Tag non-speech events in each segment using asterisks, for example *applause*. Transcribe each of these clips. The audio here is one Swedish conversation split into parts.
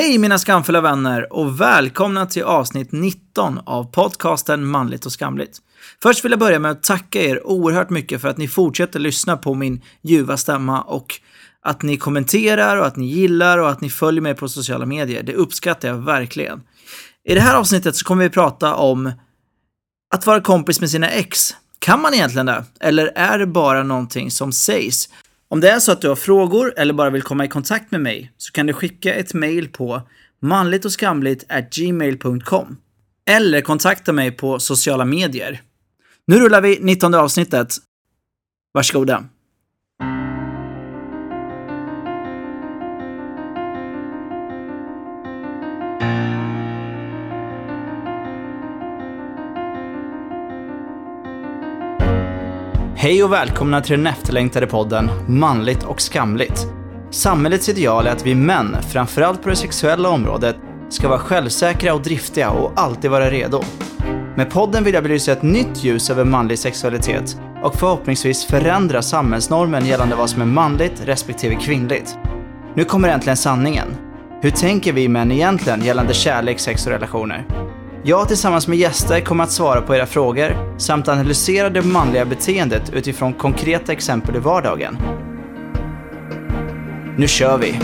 Hej mina skamfulla vänner och välkomna till avsnitt 19 av podcasten Manligt och skamligt. Först vill jag börja med att tacka er oerhört mycket för att ni fortsätter lyssna på min ljuva stämma och att ni kommenterar och att ni gillar och att ni följer mig på sociala medier. Det uppskattar jag verkligen. I det här avsnittet så kommer vi prata om att vara kompis med sina ex. Kan man egentligen det? Eller är det bara någonting som sägs? Om det är så att du har frågor eller bara vill komma i kontakt med mig så kan du skicka ett mail på manligtoskamligt@gmail.com eller kontakta mig på sociala medier. Nu rullar vi 19 avsnittet. Varsågoda. Hej och välkomna till den efterlängtade podden Manligt och skamligt. Samhällets ideal är att vi män, framförallt på det sexuella området, ska vara självsäkra och driftiga och alltid vara redo. Med podden vill jag belysa ett nytt ljus över manlig sexualitet och förhoppningsvis förändra samhällsnormen gällande vad som är manligt respektive kvinnligt. Nu kommer äntligen sanningen. Hur tänker vi män egentligen gällande kärlek, sex och relationer? Jag tillsammans med gäster kommer att svara på era frågor samt analysera det manliga beteendet utifrån konkreta exempel i vardagen. Nu kör vi!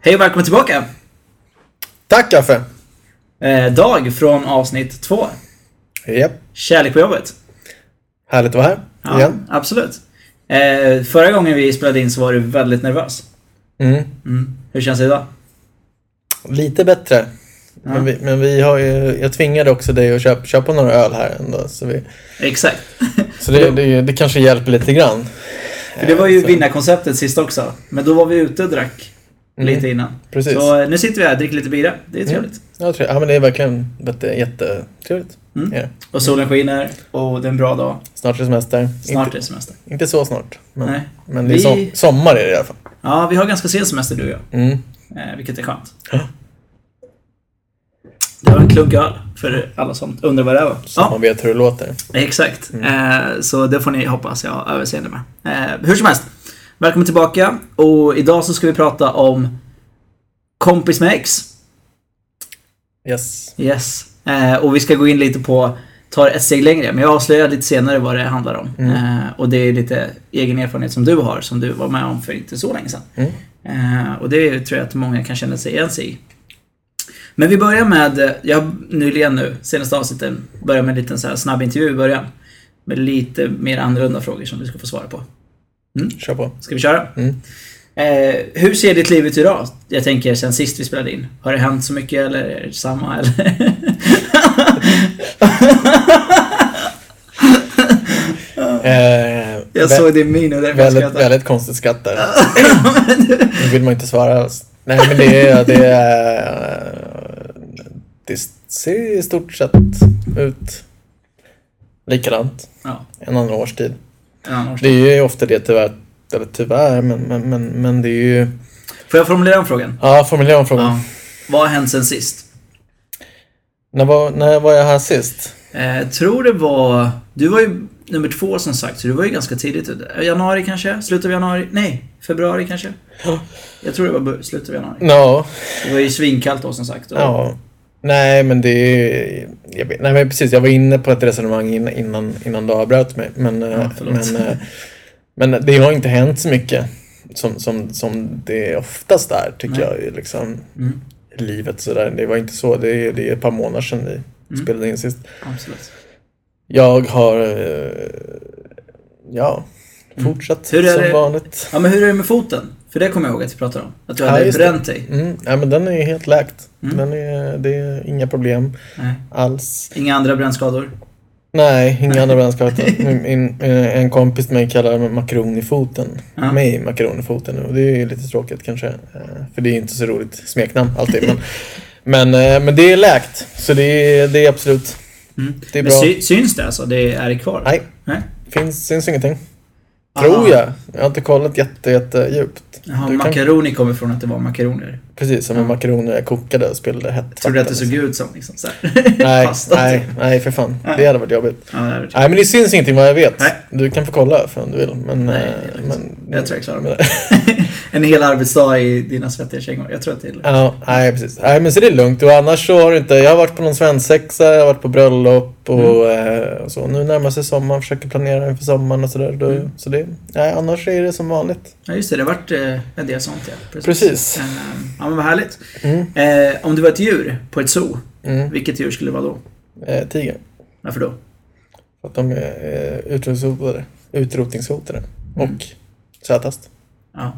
Hej och välkommen tillbaka! Tack Kaffe! Eh, Dag från avsnitt två. Japp, Kärlek på jobbet. härligt att vara här Ja, igen. absolut. Eh, förra gången vi spelade in så var du väldigt nervös. Mm. Mm. Hur känns det idag? Lite bättre. Ja. Men, vi, men vi har ju, jag tvingade också dig att köpa, köpa några öl här ändå. Så, vi, Exakt. så det, det, det kanske hjälper lite grann. För det var ju Så- vinnarkonceptet sist också. Men då var vi ute och drack Mm. lite innan. Precis. Så eh, nu sitter vi här och dricker lite bira. Det är trevligt. Tror, ja men det är verkligen jätte, jättetrevligt. Mm. Ja. Och solen skiner och det är en bra dag. Snart är semester. Snart är inte, det semester. inte så snart. Men, Nej. men det är Vi- som, sommar är det i alla fall. Ja, vi har ganska sen semester du och jag. Mm. Eh, vilket är skönt. Ja. Det var en klunk öl för alla som undrar vad det var. Så Ja, man vet hur det låter. exakt. Mm. Eh, så det får ni hoppas jag har överseende med. Eh, hur som helst. Välkommen tillbaka. Och idag så ska vi prata om kompis med ex. Yes. Yes. Eh, och vi ska gå in lite på, ta ett steg längre, men jag avslöjar lite senare vad det handlar om. Mm. Eh, och det är lite egen erfarenhet som du har, som du var med om för inte så länge sedan. Mm. Eh, och det tror jag att många kan känna sig igen sig i. Men vi börjar med, jag har nyligen nu, senaste avsnittet, börjat med en liten så här snabb intervju i början. Med lite mer annorlunda frågor som du ska få svara på. Kör på. Ska vi köra? Mm. Eh, hur ser ditt liv ut idag? Jag tänker sen sist vi spelade in. Har det hänt så mycket eller är det samma eller? *laughs* Eh, Jag vä- såg din min och det Väldigt, väldigt konstigt skratt där. *laughs* Nu vill man inte svara alls. Nej, men det är... Det, är, det ser i stort sett ut likadant. Ja, En annan årstid. annan Det är ju ofta det tyvärr. Eller tyvärr, men, men, men, men det är ju... Får jag formulera om frågan? Ja, formulera om frågan. Ja. Vad har hänt sen sist? När, var, när var jag här sist? Eh, tror det var... Du var ju nummer två som sagt, så du var ju ganska tidigt. Eh, Januari kanske? Slutet av januari? Nej, februari kanske? Jag tror det var slutet av januari. Ja, Det var ju svinkallt då som sagt. Och, ja. Nej, men det är... Jag nej, men precis. Jag var inne på ett resonemang innan, innan, du avbröt mig. Men, eh, förlåt. men, eh, men det har inte hänt så mycket som, som, som det oftast är, tycker Nej. jag. Liksom, Mm, livet sådär. Det var inte så. Det är, det är ett par månader sedan vi Mm. spelade in sist. absolut. Jag har... eh, Ja, fortsatt Mm. Hur är som det- vanligt. Ja, men hur är det med foten? För det kommer jag ihåg att vi pratade om. Att du Ja, hade det. bränt dig. Mm, ja, men den är helt läkt. Mm. Den är, det är inga problem Nej. alls. Inga andra brännskador? Nej, inga andra *laughs* min, eh, en kompis till mig kallar mig makaronfoten. Ja. Mig makaronfoten. Och det är ju lite tråkigt kanske. eh, För det är inte så roligt smeknamn alltid. Men, *laughs* men, men det är läkt. Så det är, det är absolut. Mm. Det är Men bra. sy- syns det alltså? Det är kvar? Nej, Nej? finns, syns ingenting. Ah. Tror jag. Jag har inte kollat jätte, jätte djupt. Jaha, Du kan- makaroni kommer från att det var makaroner. Precis som Ja. en makaroner jag kokade och spillde hett Tror du att det såg liksom. ut som liksom så? *laughs* Nej, nej, nej för fan. Nej. Det hade varit jobbigt. Ja, det det. Nej men det syns ingenting vad jag vet. Nej. Du kan få kolla för om du vill. Men, Nej, eh, jag, men, jag tror jag klarar mig. *laughs* en hel arbetsdag i dina svettiga kängor. Jag tror att det är lugnt. Ja, nej precis. Nej men så det är lugnt. Och annars så har det inte, jag har varit på någon svensexa, jag har varit på bröllop och, eh, och så. Nu närmar sig sommaren, försöker planera inför sommaren och sådär. Mm. Så det, nej annars är det som vanligt. Ja, just det. Det har varit eh, en del sånt, ja. Precis. Eh, ja, men vad härligt. Mm. Eh, om du var ett djur på ett zoo, Mm. vilket djur skulle det vara då? Eh, tiger. Varför då? För att de är eh, utrotningshotade. Utrotningshotade. Och Mm. sötast. Ja.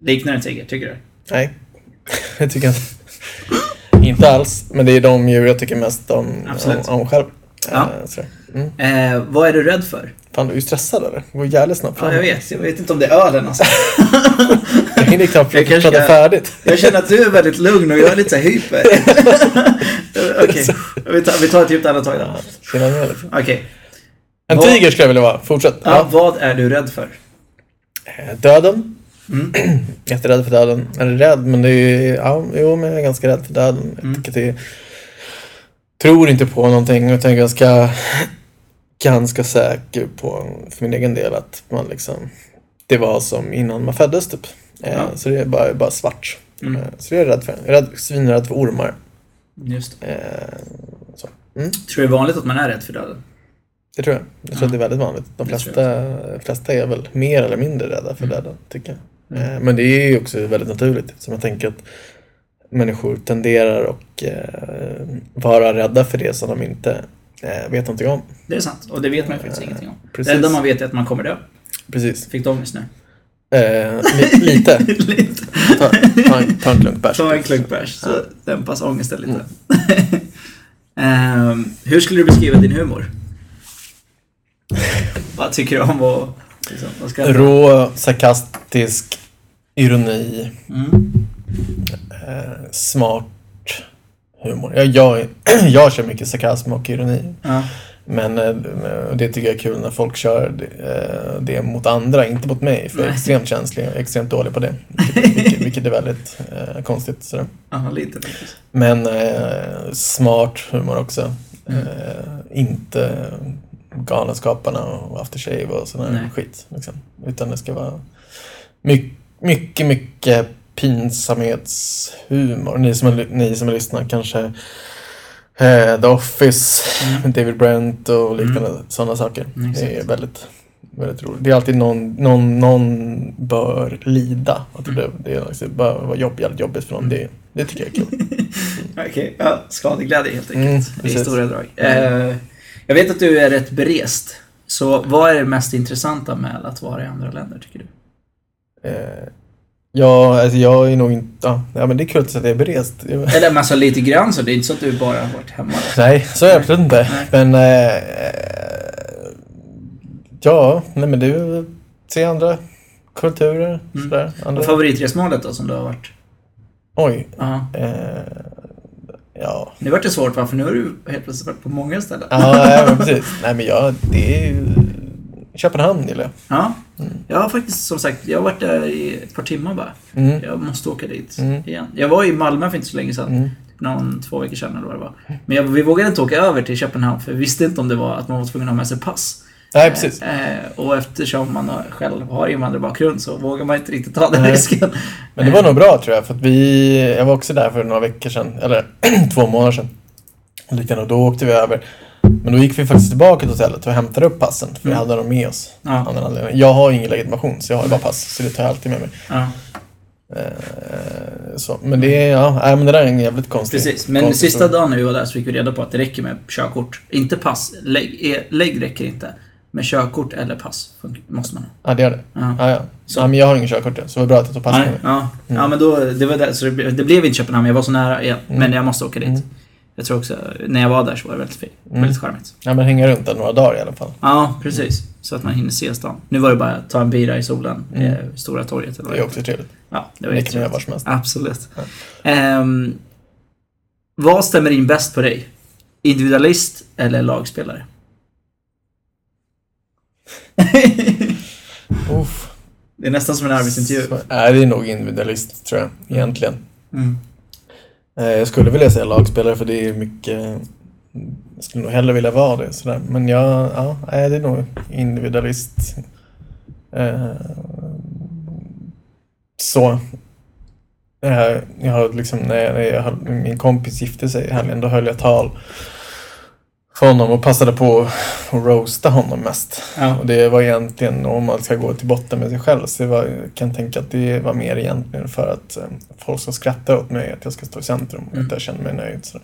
Liknar en tiger, tycker du? Nej, *laughs* det tycker jag inte. inte alls. Men det är de djur jag tycker mest om, om, Absolut. om själv. Ja. Eh. Mm. Eh, vad är du rädd för? Fan, du är ju stressad eller? Det går jävligt snabbt Ja, fram. jag vet. Jag vet inte om det är ölen alltså. *laughs* *laughs* Jag hinner knappt Jag prata ska- färdigt. Jag känner att du är väldigt lugn och jag är lite så hyper. *laughs* Okej, vi, tar, vi tar ett djupt andetag då. Liksom. Okej. En Vad- tiger skulle jag vilja vara. Fortsätt. Ja, Ja. vad är du rädd för? Eh, Döden. Mm. *clears throat* Jätterädd för döden. Eller rädd, men det är ja, jo, men jag är ganska rädd för döden. Jag Mm. det är, tror inte på någonting utan är ganska, *clears throat* ganska säker på, för min egen del, att man liksom, det var som innan man föddes typ. Eh, Ja. Så det är bara, bara svart. Mm. Eh, Så det är jag rädd för. Jag är rädd, svinrädd för ormar. Just det. Eh, Så. Mm. Tror du det är vanligt att man är rädd för döden? Det tror jag. Jag tror Ja. att det är väldigt vanligt. De flesta, flesta är väl mer eller mindre rädda för Mm. döden, tycker jag. Mm. Eh, Men det är ju också väldigt naturligt. Så jag tänker att människor tenderar att eh, vara rädda för det som de inte eh, vet någonting om. Det är sant. Och det vet man ju faktiskt ingenting om. Precis. Det enda man vet är att man kommer dö. Precis. Fick du ångest nu? Eh, li, lite. *laughs* Lite. Ta, ta, en, ta en klunk bärs. Ta en klunk bärs så dämpas ångesten lite. *laughs* Ehm, hur skulle du beskriva din humor? *laughs* vad tycker du om att... Liksom, vad ska Rå, sarkastisk, ironi, mm. eh, smart humor. Jag, jag, *clears throat* jag kör mycket sarkasm och ironi. ja. Men eh, det tycker jag är kul när folk kör det, eh, det mot andra, inte mot mig. För jag är extremt känslig och extremt dålig på det. Vilket, *laughs* vilket, är väldigt eh, konstigt. Sådär. ja, lite faktiskt. Men smart humor också. Mm. Inte Galenskaparna och After Shave och sån här skit. Liksom. Utan det ska vara mycket, mycket, mycket pinsamhetshumor. Ni som, är, ni som lyssnar kanske eh, The Office Mm. *laughs* David Brent och liknande sådana saker. Mm, det är väldigt, väldigt roligt. Det är alltid någon, någon, någon bör lida. Att det, Mm. det liksom bara vara jobb, jävligt jobbigt för någon. Det, det tycker jag är kul. *laughs* Okej, ja, skadeglädje helt enkelt. Mm, I stora drag. Eh, jag vet att du är rätt berest. Så vad är det mest intressanta med att vara i andra länder, tycker du? Eh, ja, alltså jag är nog inte... Ja, men det är kul att jag är berest. Eller men alltså lite grann så, det är inte så att du bara har varit hemma. Nej, så är det absolut inte. Nej. Men... Eh, ja, nej men det ju... Se andra kulturer. Mm. Sådär. Andra, Och favoritresmålet då, som du har varit? oj. Ja. Eh, ja. Nu vart det svårt va, för nu har du helt plötsligt varit på många ställen. Ja, nej, men precis. Nej men jag... Det är ju... Köpenhamn gillar jag. Ja. Mm. Jag har faktiskt, som sagt, jag har varit där i ett par timmar bara. Mm. Jag måste åka dit Mm. igen. Jag var i Malmö för inte så länge sedan. Mm. Någon, två veckor sedan eller vad det var. Men jag, vi vågade inte åka över till Köpenhamn för vi visste inte om det var att man var tvungen att ha med sig pass. Nej, precis. Eh, och eftersom man har- själv har invandrarbakgrund så vågar man inte riktigt ta den Nej. risken. Men det var nog bra tror jag, för att vi... Jag var också där för några veckor sedan, eller *clears throat* två månader sedan. Likadant, och då åkte vi över. Men då gick vi faktiskt tillbaka till hotellet och hämtade upp passen, för vi Mm. hade dem med oss. Ja. Jag har ingen legitimation, så jag har ju bara pass, så det tar jag alltid med mig. Ja, Eh, så. Men det är, ja, nej, men det där är en jävligt konstig... precis. Men konstig sista dagen när vi var där så fick vi reda på att det räcker med körkort. Inte pass. Lägg, eh, lägg räcker inte. Men körkort eller pass måste man ha. Ja, det gör det. Ja. Ja, ja. Så. ja men jag har ingen körkort så det var bra att jag tog pass med Nej, mig. ja. Mm. ja, men då, det var där, så det, det blev inte Köpenhamn, jag var så nära igen. Mm. Men jag måste åka dit. Mm. Jag tror också, när jag var där så var det väldigt fint. Mm. Väldigt charmigt. Ja, men hänga runt där några dagar i alla fall. Ja, precis. Så att man hinner se stan. Nu var det bara att ta en bira i solen, Mm. eh, Stora torget eller Det är också trevligt. Ja, det var Det kan man var som helst. Absolut. Ja. Ehm, vad stämmer in bäst på dig? Individualist eller lagspelare? *laughs* Det är nästan som en arbetsintervju. Så, nej, det är nog individualist, tror jag. Egentligen. Mm. Eh, jag skulle vilja säga lagspelare för det är mycket... Jag skulle nog hellre vilja vara det. Sådär. Men jag, ja, det är nog individualist. Eh, så. Eh, jag har liksom, när jag, när jag, min kompis gifte sig i helgen, då höll jag tal för honom och passade på att roasta honom mest. Ja. Och det var egentligen, om man ska gå till botten med sig själv, så var, jag kan tänka att det var mer egentligen för att eh, folk ska skratta åt mig, att jag ska stå i centrum och Mm. att jag känner mig nöjd. Så.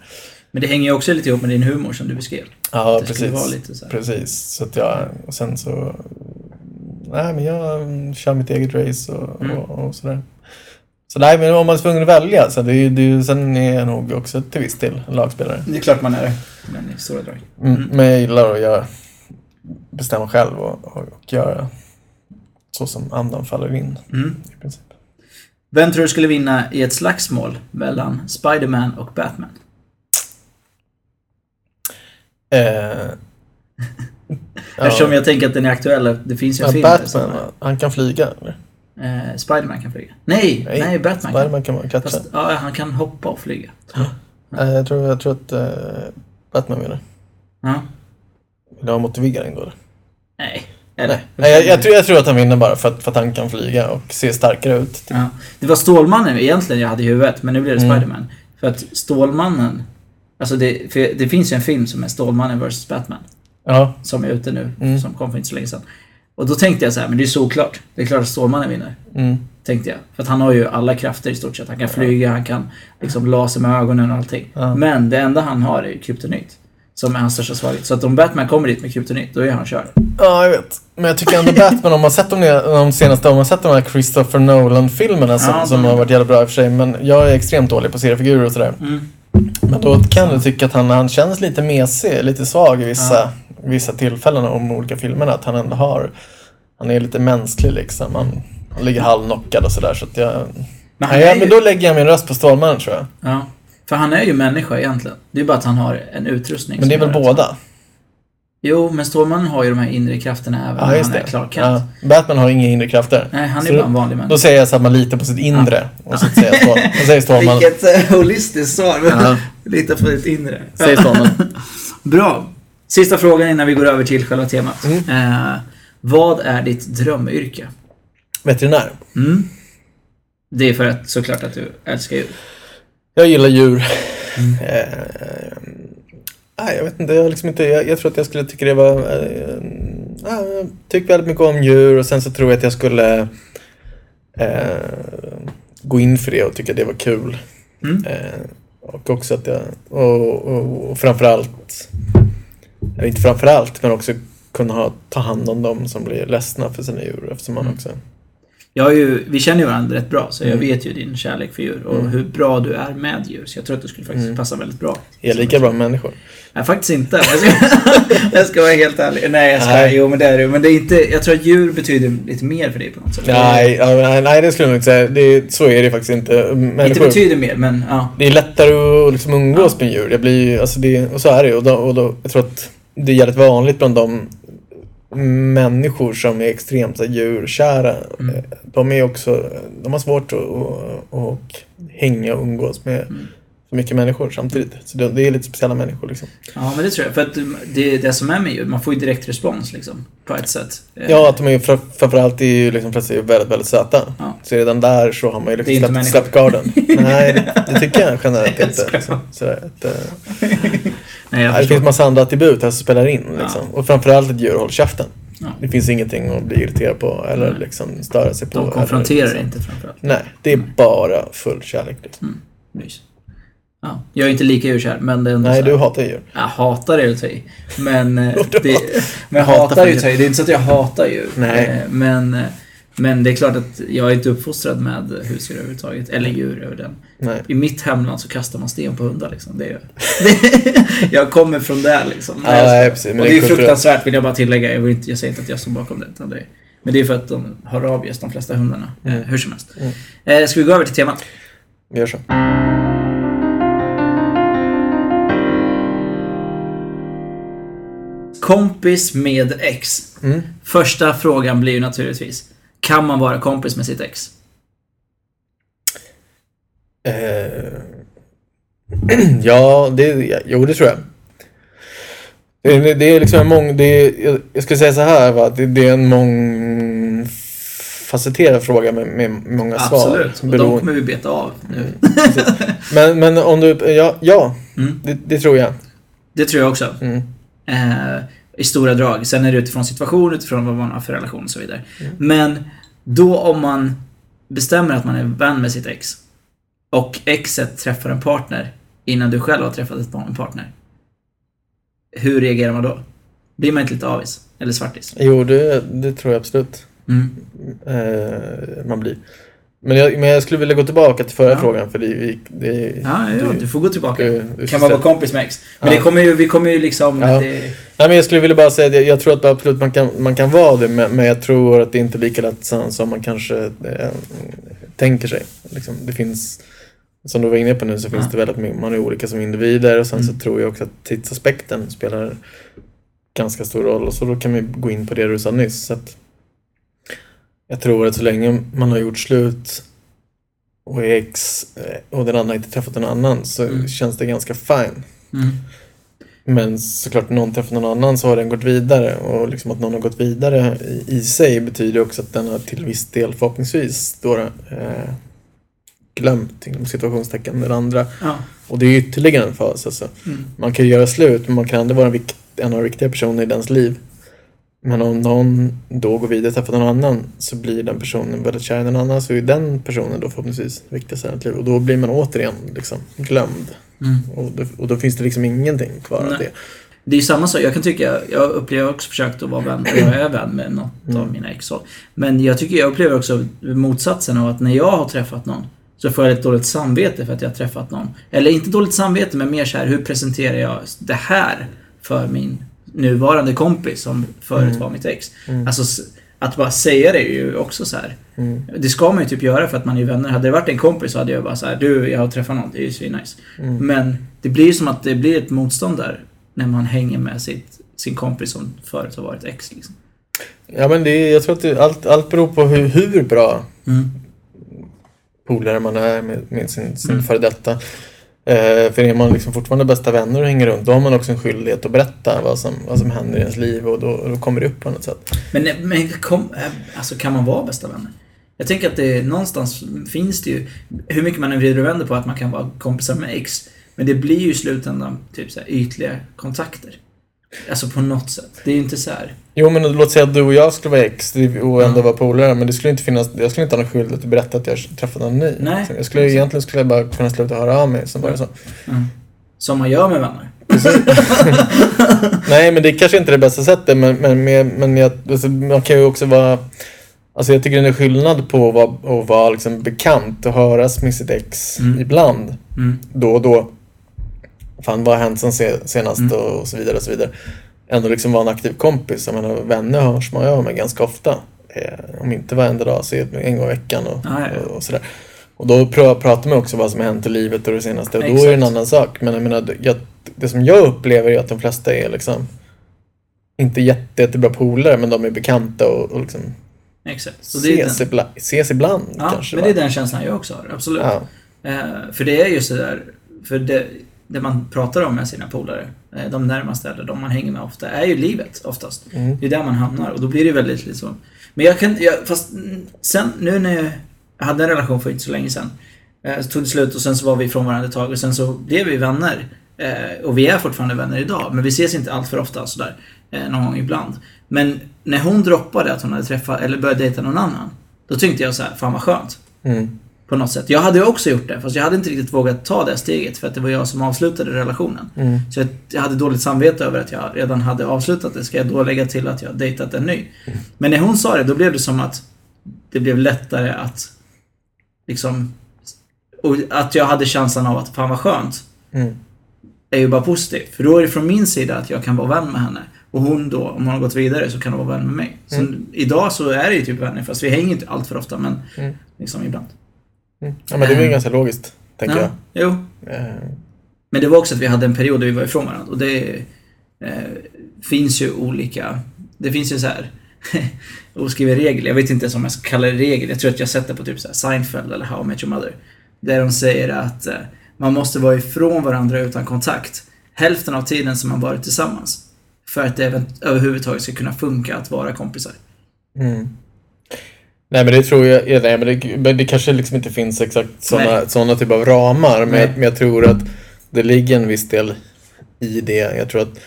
Men det hänger ju också lite ihop med din humor som du beskrev. Ja, det precis. så. Precis, så att jag, och sen så, nej men jag mm, kör mitt eget race och, Mm. och, och sådär. Så nej, men om man är tvungen att välja, så det, är det, är sen är jag nog också till viss del en lagspelare. Det är klart man är det. Men i stora drag. Mm. Mm. Men jag gillar att göra, bestämma själv och, och, och göra så som andan faller in Mm. i princip. Vem tror du skulle vinna i ett slagsmål mellan Spider-Man och Batman? Eh, *laughs* Eftersom jag tänker att den är aktuell. Det finns ju en ja, film. Batman, han kan flyga. Eller? Eh, Spiderman kan flyga. Nej, nej, Nej, Batman. Spiderman kan man. Fast, ja, han kan hoppa och flyga. Eh, jag, tror, jag tror att eh, Batman vinner. Ja. Vill du ha motivering då? Eller? Nej. Eller? Nej, Nej jag, jag, tror, jag tror att han vinner bara för att, för att han kan flyga och se starkare ut. Typ. Ja. Det var Stålmannen egentligen jag hade i huvudet, men nu blev det Mm. Spiderman. För att Stålmannen... Alltså det, det finns ju en film som är Stålmannen vs Batman. Ja, Som är ute nu, Mm. som kom för inte så länge sedan. Och då tänkte jag så här, men det är såklart. Det är klart att Stålmannen vinner. mm, Tänkte jag. För att han har ju alla krafter i stort sett. Han kan flyga, han kan liksom laser med ögonen och allting. Ja. Men det enda han har är ju kryptonit. Som är hans största svaghet. Så att om Batman kommer dit med kryptonit, då är han körd. ja, jag vet. Men jag tycker ändå Batman, om man sett de, de senaste, om man sett de här Christopher Nolan-filmerna som, Ja, som har varit jävla bra i och för sig. Men jag är extremt dålig på seriefigurer och sådär. Mm. Men då kan jag tycka att han, han känns lite mesig, lite svag i vissa, Ja. Vissa tillfällen om de olika filmerna. Att han ändå har, han är lite mänsklig liksom. Han, han ligger halvknockad och sådär. Så att jag, Men han ja, är men då lägger jag min röst på Stålmannen tror jag. Ja. För han är ju människa egentligen. Det är bara att han har en utrustning Men det är väl båda? Jo, men Stålmannen har ju de här inre krafterna även Ja, när han är det. Clark Kent. Ja. Batman har inga inre krafter. Nej, han är Så bara då- en vanlig Då människa. säger jag så att man litar på sitt inre. Och så säger jag Stål, och säger Stålmannen. Vilket uh, holistiskt svar. Ja. *laughs* Lita på ditt inre. Säger Stålmannen. *laughs* Bra. Sista frågan innan vi går över till själva temat. Mm. Eh, vad är ditt drömyrke? Veterinär. Mm. Det är för att såklart att du älskar djur. Jag gillar djur. Mm. Eh, jag vet inte. Jag, liksom inte jag, jag tror att jag skulle tycka det var... Eh, ja, jag tycker väldigt mycket om djur och sen så tror jag att jag skulle eh, gå in för det och tycka det var kul. Mm. Eh, och också att jag... Och, och, och framförallt... Inte framförallt, men också kunna ha, ta hand om dem som blir ledsna för sina djur eftersom man Mm. också... Jag ju, vi känner ju varandra rätt bra, så jag Mm. vet ju din kärlek för djur och Mm. hur bra du är med djur. Så jag tror att du skulle faktiskt Mm. passa väldigt bra. Är lika bra människor. Nej, faktiskt inte. Jag ska, *laughs* jag ska vara helt ärlig. Nej, jag ska, Nej. jo men det är det. Men det är inte, jag tror att djur betyder lite mer för dig på något sätt. Nej, ja, nej, nej, det skulle jag inte säga. Det, så är det faktiskt inte. Inte Människor, betyder mer, men ja. det är lättare att liksom umgås med djur. Det blir, alltså det, och så är det. Och, då, och då, jag tror att det är jävligt vanligt bland de människor som är extremt så djurkära. Mm. De är också, de har svårt att, att, att hänga och umgås med Mm. så mycket människor samtidigt. Så det, det är lite speciella människor liksom. Ja, men det tror jag. För att det är det som är med djur. Man får ju direkt respons liksom. På ett sätt. Eh, Ja, att de är fra- framförallt är ju liksom plötsligt väldigt, väldigt söta. Ja. Så redan där så har man ju Det är liksom släppt, släppt garden. *laughs* Nej, det, det tycker jag generellt inte. Liksom. Sådär, att, eh, Nej, jag nej, det förstår. finns massa andra attribut här som spelar in. Ja. Liksom. Och framförallt ett djur håller käften. Ja. Det finns ingenting att bli irriterad på eller Nej. liksom störa sig på. De konfronterar eller, liksom. inte framförallt. Nej, det är bara full kärlek. Liksom. Mys. Ja. Jag är inte lika djurkär, men det är ändå Nej, du hatar djur. Jag hatar ta i. Men, *laughs* eh, det, men hatar hatar i. Det är inte så att jag hatar djur. Nej. Eh, Men, eh, men det är klart att jag är inte uppfostrad med husdjur överhuvudtaget. Eller djur över den. Nej. I mitt hemland så kastar man sten på hundar liksom. Det är, *laughs* jag kommer från där liksom. Ja, nej, precis, och det är det är kulturellt. fruktansvärt vill jag bara tillägga. Jag, inte, jag säger inte att jag står bakom det. Utan det är, men det är för att de har rabies, de flesta hundarna. Eh, Mm. hur som helst. Mm. Eh, ska vi gå över till temat? Vi gör så. Kompis med ex. Mm. Första frågan blir ju naturligtvis. Kan man vara kompis med sitt ex? Eh, *clears throat* ja, det, jo det tror jag. Det, det, är liksom en mång... Det jag, jag skulle säga så här va, det, det är en mång... fråga med, med många svar. Absolut. Och de kommer vi beta av nu. Men, men om du, ja, ja Mm. det, det tror jag. Det tror jag också. Mm. Eh, I stora drag. Sen är det utifrån situation, utifrån vad man har för relation och så vidare. Mm. Men då om man bestämmer att man är vän med sitt ex och exet träffar en partner innan du själv har träffat en partner. Hur reagerar man då? Blir man inte lite avis? Eller svartis? Jo, det, det tror jag absolut Mm. eh, man blir. Men jag, men jag skulle vilja gå tillbaka till förra Ja. frågan för det, vi- det, Ja, ja, du- får gå tillbaka. du- du kan man vara kompis med ex. Men Ja. det kommer ju, vi kommer ju liksom... Ja. Det, Nej, men jag skulle vilja bara säga att jag, tror att absolut man kan, man kan vara det, men, men jag tror att det inte är lika lätt som, som man kanske eh, tänker sig. Liksom, det finns, som du var inne på nu, så finns det väldigt mycket, man är olika som individer och sen Mm. så tror jag också att tidsaspekten spelar ganska stor roll och så då kan vi gå in på det du sa nyss. Så att jag tror att så länge man har gjort slut och är ex eh, och den andra inte träffat någon annan så Mm. känns det ganska fine. mm. Men såklart någon träffar någon annan så har den gått vidare och liksom att någon har gått vidare i, i sig betyder också att den har till viss del förhoppningsvis då eh, glömt inom situationstecken den andra. Ja. Och det är ytterligare en fas alltså. Mm. Man kan göra slut men man kan ändå vara en, vikt, en av de viktiga personerna i dens liv. Men om någon då går vidare och träffar någon annan så blir den personen väldigt kär i någon annan så är den personen då förhoppningsvis viktigast i ens liv. Och då blir man återigen liksom glömd. Mm. Och då, och då finns det liksom ingenting kvar av Nej. det. Det är samma sak. Jag kan tycka, jag upplever också försökt att vara vän, och jag är vän med något Mm. av mina ex. Men jag tycker jag upplever också motsatsen av att när jag har träffat någon så får jag ett dåligt samvete för att jag har träffat någon. Eller inte dåligt samvete, men mer så här, hur presenterar jag det här för min nuvarande kompis som förut Mm. var mitt ex? Mm. Alltså, att bara säga det är ju också så här. Mm. Det ska man ju typ göra för att man är vänner. Hade det varit en kompis så hade jag bara så här, du, jag har träffat någon, det är ju svinnice. Mm. Men det blir ju som att det blir ett motstånd där när man hänger med sitt, sin kompis som förut har varit ex. Liksom. Ja men det är, jag tror att det, allt, allt beror på hur, hur bra Mm. polare man är med, med sin, sin Mm. före detta. Eh, för är man liksom fortfarande bästa vänner och hänger runt, då har man också en skyldighet att berätta vad som, vad som händer i ens liv och då, då kommer det upp på något sätt. Men, men kom, eh, alltså, kan man vara bästa vänner? Jag tänker att det någonstans finns det ju, hur mycket man än vrider och vänder på att man kan vara kompisar med ex, men det blir ju i slutändan typ så här, ytliga kontakter. Alltså på något sätt. Det är ju inte så här. Jo men låt säga att du och jag skulle vara ex det- och ändå vara polare, men det skulle inte finnas, jag skulle inte ha någon skyldighet att berätta att jag träffat någon ny. Nej. Så Jag skulle, egentligen skulle jag bara kunna sluta höra av mig, som bara så. Mm. Som man gör med vänner. *laughs* Nej, men det är kanske inte det bästa sättet, men, men, men, men jag, alltså, man kan ju också vara... Alltså jag tycker det är skillnad på att vara, att vara liksom bekant och höras med sitt ex Mm. ibland, Mm. då och då. Fan, vad har hänt sen se- senast Mm. och så vidare och så vidare. Ändå liksom vara en aktiv kompis. Jag menar, vänner hörs man ju av med ganska ofta. Eh, om inte varenda dag, så en gång i veckan och, Ja, ja. och, och sådär. Och då pr- pratar man också vad som har hänt i livet och det senaste. Och då är det en Exakt. annan sak. Men jag menar, jag, det som jag upplever är att de flesta är liksom inte jätte, jättebra polare, men de är bekanta och, och liksom Exakt. Så det ses, den, ibland, ses ibland ja, kanske. men det är va? den känslan jag också har. Absolut. ja. Eh, för det är ju sådär, för det, det man pratar om med sina polare, eh, de närmaste eller de man hänger med ofta, är ju livet oftast. Mm. Det är där man hamnar och då blir det väldigt liksom... Men jag kan, jag, fast sen, nu när jag hade en relation för inte så länge sedan, eh, så tog det slut och sen så var vi ifrån varandra ett tag och sen så blev vi vänner. Eh, och vi är fortfarande vänner idag, men vi ses inte allt för ofta sådär. Eh, någon gång ibland. Men när hon droppade att hon hade träffat, eller börjat dejta någon annan, då tänkte jag så här, fan vad skönt Mm. På något sätt. Jag hade ju också gjort det, fast jag hade inte riktigt vågat ta det steget för att det var jag som avslutade relationen. Mm. Så jag, jag hade dåligt samvete över att jag redan hade avslutat det. Ska jag då lägga till att jag dejtat en ny? Men när hon sa det, då blev det som att det blev lättare att liksom... Och att jag hade känslan av att fan vad skönt. Mm. är ju bara positivt. För då är det från min sida att jag kan vara vän med henne. Och hon då, om hon har gått vidare, så kan hon vara vän med mig. Så Mm. idag så är det ju typ vänner, fast vi hänger inte allt för ofta, men Mm. liksom ibland. Mm. Ja, men det är väl ganska logiskt, tänker ja, Jo. jag. Eh, Men det var också att vi hade en period där vi var ifrån varandra. Och det eh, finns ju olika... Det finns ju så här *laughs* oskriven regel. Jag vet inte ens om jag ska kalla det regel. Jag tror att jag sett det på typ så här Seinfeld eller How I Met Your Mother. Där de säger att eh, man måste vara ifrån varandra utan kontakt hälften av tiden som man varit tillsammans. För att det överhuvudtaget ska kunna funka att vara kompisar. Mm. Nej men det tror jag, ja, nej, men det, men det kanske liksom inte finns exakt sådana såna typ av ramar. Men jag, men jag tror att det ligger en viss del i det. Jag tror att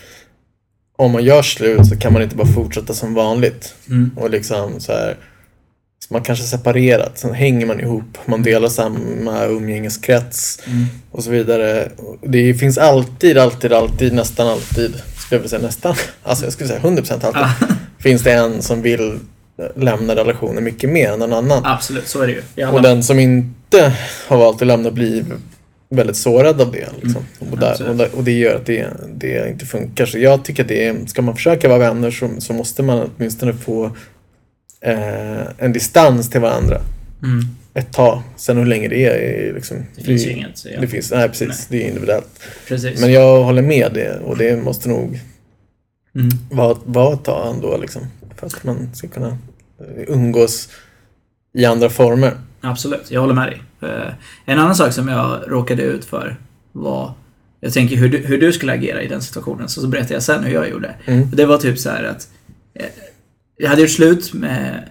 om man gör slut så kan man inte bara fortsätta som vanligt. Mm. Och liksom så här. Så man kanske separerat, sen hänger man ihop, man delar samma umgängeskrets Mm. och så vidare. Det finns alltid, alltid, alltid, nästan alltid, skulle jag vilja säga nästan, alltså jag skulle säga 100% alltid, Ah. finns det en som vill lämna relationen mycket mer än en annan. Absolut, så är det ju. Alla- Och den som inte har valt att lämna blir väldigt sårad av det. Liksom. och, där, Mm. och, där, och det gör att det, det inte funkar. Så jag tycker att det är, ska man försöka vara vänner så, så måste man åtminstone få eh, en distans till varandra Mm. ett tag. Sen hur länge det är, är liksom... Det finns ju inget. Ja. Det finns, nej precis, Nej. det är individuellt. Precis. Men jag håller med det och det måste nog Mm. vara, vara ett tag ändå liksom. För att man ska kunna umgås i andra former. Absolut, jag håller med dig. Eh, En annan sak som jag råkade ut för var... Jag tänker hur du, hur du skulle agera i den situationen, så, så berättar jag sen hur jag gjorde. Mm. Det var typ så här att... eh, Jag hade gjort slut med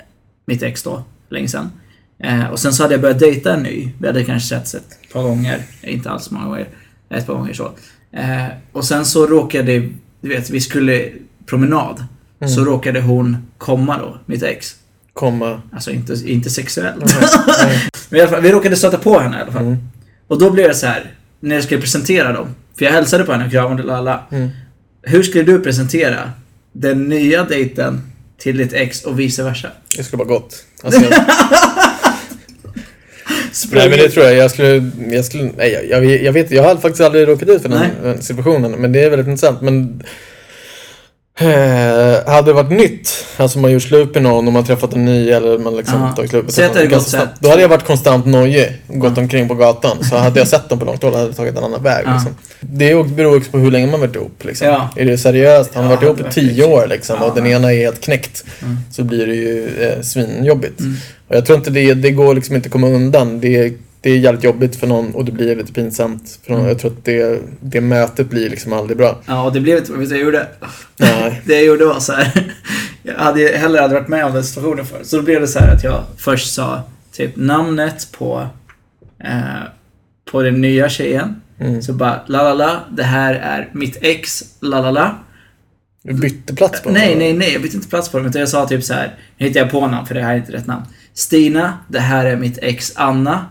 mitt ex då, länge sedan. Eh, och sen så hade jag börjat dejta en ny. Vi hade kanske setts ett par gånger. Inte alls många gånger. Ett par gånger så. Eh, och sen så råkade... Du vet, vi skulle promenad. Så råkade hon komma då, mitt ex. Komma... Alltså inte, inte sexuellt. Nej. *laughs* Men i alla fall, vi råkade stöta på henne i alla fall. Mm. Och då blev det så här, när jag skulle presentera dem. För jag hälsade på henne och kramade alla. Mm. Hur skulle du presentera den nya dejten till ditt ex och vice versa? Det skulle vara gott. Alltså, jag, *laughs* nej men det tror jag. Jag skulle... Jag, skulle, nej, jag, jag, vet- jag Jag har faktiskt aldrig råkat ut för den, Nej. situationen. Men det är väldigt intressant. Men... Eh, hade det varit nytt, alltså man gjort slut med någon och man träffat en ny eller man liksom Ja. tagit slut med Säg någon ganska snabbt. Då hade jag varit konstant nojig och gått omkring på gatan. Så hade jag sett dem på långt håll hade jag tagit en annan väg. Ja. Liksom. Det beror också på hur länge man varit ihop. Liksom. Ja. Är det seriöst, har man varit ihop i tio år liksom, och den ena är helt knäckt Mm. så blir det ju eh, svinjobbigt. Mm. Och jag tror inte det, det går liksom inte att komma undan. Det, det är jävligt jobbigt för någon och det blir lite pinsamt för någon. Mm. Jag tror att det, det mötet blir liksom aldrig bra. Ja, det blev inte... Vad jag gjorde? Nej. *laughs* Det jag gjorde var så här. Jag hade heller aldrig varit med om den situationen förut. Så då blev det så här att jag först sa typ namnet på, eh, på den nya tjejen. Mm. Så bara la la la, det här är mitt ex, la la la. Du bytte plats på Nej, honom. nej, nej. Jag bytte inte plats på dem. Utan jag sa typ så här. Nu hittar jag på namn för det här är inte rätt namn. Stina, det här är mitt ex Anna.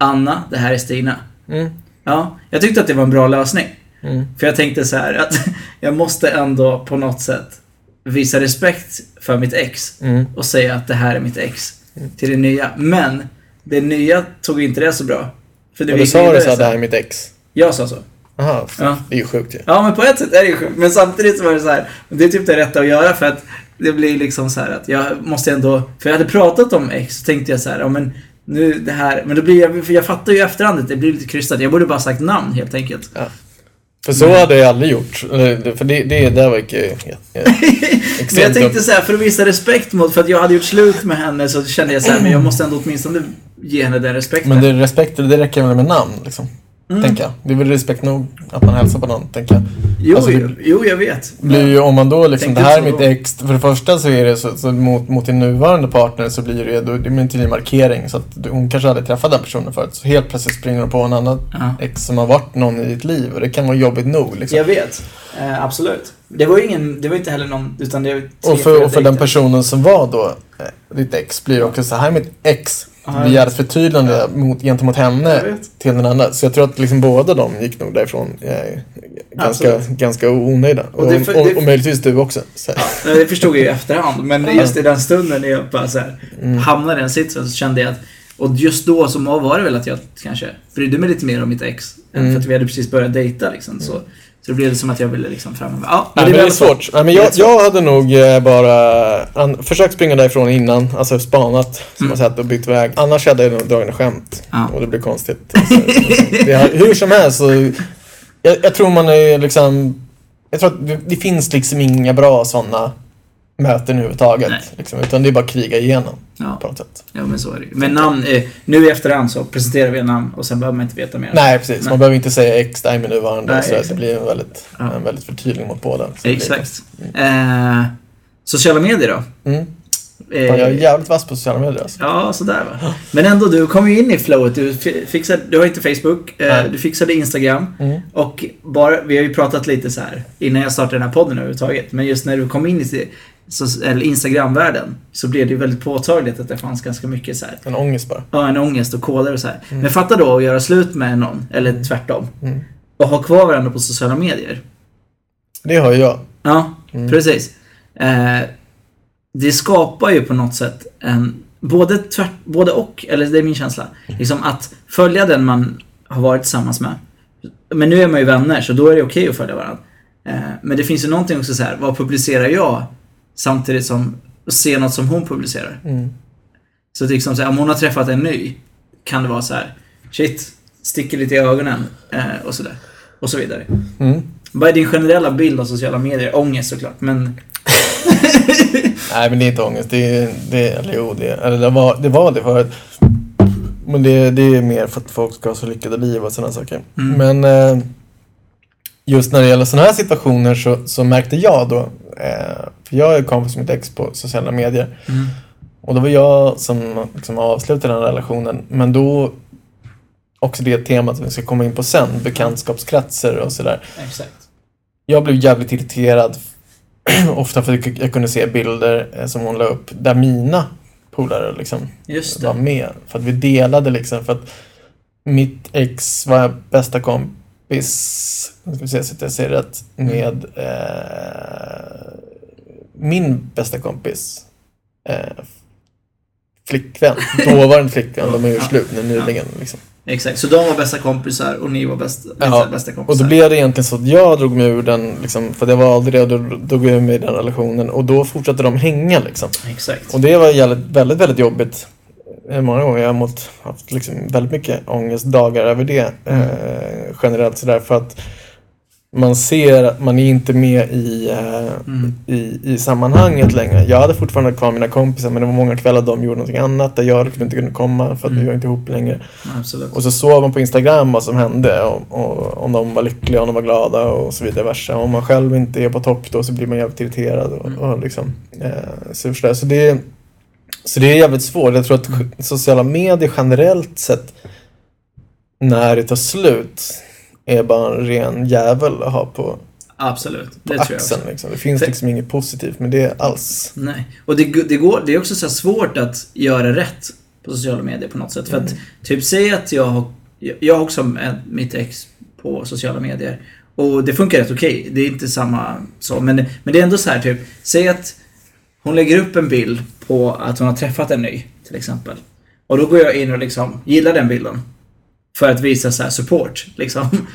Anna, det här är Stina. Mm. Ja, jag tyckte att det var en bra lösning. Mm. För jag tänkte så här att *laughs* jag måste ändå på något sätt visa respekt för mitt ex Mm. och säga att det här är mitt ex till det nya. Men det nya tog inte det så bra. För det då gick sa du så här, det här. är mitt ex. Jag sa så. Aha, Ja. det är ju sjukt ju. Ja, men på ett sätt är det ju sjukt. Men samtidigt så var det så här. Det är typ det rätta att göra för att det blir liksom så här att jag måste ändå... För jag hade pratat om ex så tänkte jag så här, ja men nu det här... Men då blir jag... För jag fattar ju i efterhand att det blir lite krystat. Jag borde bara sagt namn helt enkelt. För så hade jag aldrig gjort. Eller, För det, det där var inte... Ja, *laughs* ja. Men jag tänkte så här, för att visa respekt mot... För att jag hade gjort slut med henne så kände jag så här, men jag måste ändå åtminstone ge henne den respekten. Men det, respekt, det räcker väl med namn liksom. Mm. Tänker jag. Det är väl respekt nog att man hälsar på någon, tänker jag. Jo, Alltså, det- jo, jag vet. blir ju, om man då liksom, det här är mitt ex. För det första så är det så, så mot, mot din nuvarande partner så blir det ju, då, det blir en tydlig markering. Så att du, hon kanske aldrig träffat den personen förut. Så helt plötsligt springer hon på en annan Ja. ex som har varit någon i ditt liv. Och det kan vara jobbigt nog liksom. Jag vet. Eh, absolut. Det var ju ingen... Det var inte heller någon... Utan det var tre, Och för, och för den personen som var då eh, ditt ex blir det också så här är mitt ex. Jävligt förtydligande mot, gentemot henne till den andra. Så jag tror att liksom båda de gick nog därifrån eh, ganska, Absolut. ganska onöjda. Och Och, det och, för- det- och, möjligtvis du också. Så. här. Ja, Det förstod jag ju i efterhand, men just i den stunden när jag bara så här, Mm. hamnade i den sitsen så kände jag att och just då så var det väl att jag kanske brydde mig lite mer om mitt ex. än Mm. För att vi hade precis börjat dejta liksom. Så, så det blev det som att jag ville liksom framöver. Ja, Nej, men det är svårt. Nej, men Det jag, jag hade nog eh, bara an, försökt springa därifrån innan, alltså spanat, som Mm. man sagt, och bytt väg. Annars hade jag nog dragit skämt Ja. och det blir konstigt. Alltså, det, har- hur som helst så, jag, jag tror man är liksom, jag tror att det, det finns liksom inga bra sådana möten överhuvudtaget. Nej. Liksom, utan det är bara att kriga igenom Ja, på något sätt. ja, men så är det ju. Men namn, eh, nu i efterhand så presenterar vi en namn och sen behöver man inte veta mer. Nej, precis. Nej. Man behöver inte säga X, min nuvarande. Nej, så exakt. det blir en väldigt, Ja. en väldigt förtydligning mot båda. Blir Exakt. Eh, sociala medier då? Mm. Eh, jag är jävligt vass på sociala medier alltså. Ja, sådär va. Men ändå, du kom ju in i flowet. Du, fi- fixade, du har inte Facebook, eh, du fixade Instagram. Mm. Och bara, vi har ju pratat lite så här innan jag startade den här podden överhuvudtaget. Men just när du kom in i så, eller Instagram-världen så blev det ju väldigt påtagligt att det fanns ganska mycket så här, En ångest bara. ja, en ångest och koder och så här. Men fatta då att göra slut med någon, eller tvärtom. Mm. Och ha kvar varandra på sociala medier. Det har ju jag. Ja, Mm. precis. Eh, det skapar ju på något sätt en, både, tvärt, både och, eller det är min känsla. Liksom att följa den man har varit tillsammans med. Men nu är man ju vänner, så då är det okej att följa varandra. Eh, men det finns ju någonting också så här, vad publicerar jag? Samtidigt som, se något som hon publicerar. Mm. Så liksom så här, om hon har träffat en ny, kan det vara så här, shit, sticker lite i ögonen eh, och sådär. Och så vidare. Mm. Vad är din generella bild av sociala medier? Ångest såklart, men... *laughs* Nej men det är inte ångest. Det är, det, eller jo, det, eller det, var, det var det förut. Men det, det är mer för att folk ska ha så lyckade liv och sådana saker. Mm. Men eh, just när det gäller sådana här situationer så, så märkte jag då, för jag är kompis med mitt ex på sociala medier. Mm. Och det var jag som liksom avslutade den relationen. Men då, också det temat som vi ska komma in på sen, bekantskapskretsar och sådär. Exakt. Jag blev jävligt irriterad *clears throat* ofta för att jag kunde se bilder eh, som hon la upp där mina polare liksom var med. För att vi delade liksom för att mitt ex var bästa kompis, nu ska vi se så att jag säger rätt, med eh, min bästa kompis eh, flickvän. *laughs* Dåvarande flickvän, de är ju Ja. slut nu nyligen. Liksom. Exakt. Så de var bästa kompisar och ni var bäst, Ja, bästa Och kompisar. då blev det egentligen så att jag drog mig ur den, liksom, för det var aldrig det, och då drog jag ur mig i den relationen. Och då fortsatte de hänga liksom. Exakt. Och det var jävligt, väldigt, väldigt jobbigt. Eh, Många gånger jag har mått, haft liksom väldigt mycket ångestdagar över det. Mm. Eh, generellt sådär för att man ser att man är inte med i, eh, Mm. i, i sammanhanget längre. Jag hade fortfarande kvar mina kompisar men det var många kvällar de gjorde någonting annat där jag liksom inte kunde komma för att Mm. vi var inte ihop längre. Absolut. Och så såg man på Instagram vad som hände och, och om de var lyckliga, om de var glada och så vidare. Versa. Om man själv inte är på topp då så blir man jävligt irriterad och, Mm. och liksom eh, sådär. Så det, så det är jävligt svårt. Jag tror att Mm. sociala medier generellt sett när det tar slut är bara en ren jävel att ha på, Absolut. Det på tror jag också. axeln. Liksom. Det finns För- liksom inget positivt med det alls. Nej. Och det, det, går, det är också så svårt att göra rätt på sociala medier på något sätt. För att, typ säg att jag har, jag har också mitt ex på sociala medier. Och det funkar rätt okej. Det är inte samma så. Men, men det är ändå så här typ, säg att hon lägger upp en bild på att hon har träffat en ny, till exempel. Och då går jag in och liksom gillar den bilden. För att visa så här support, liksom. *laughs*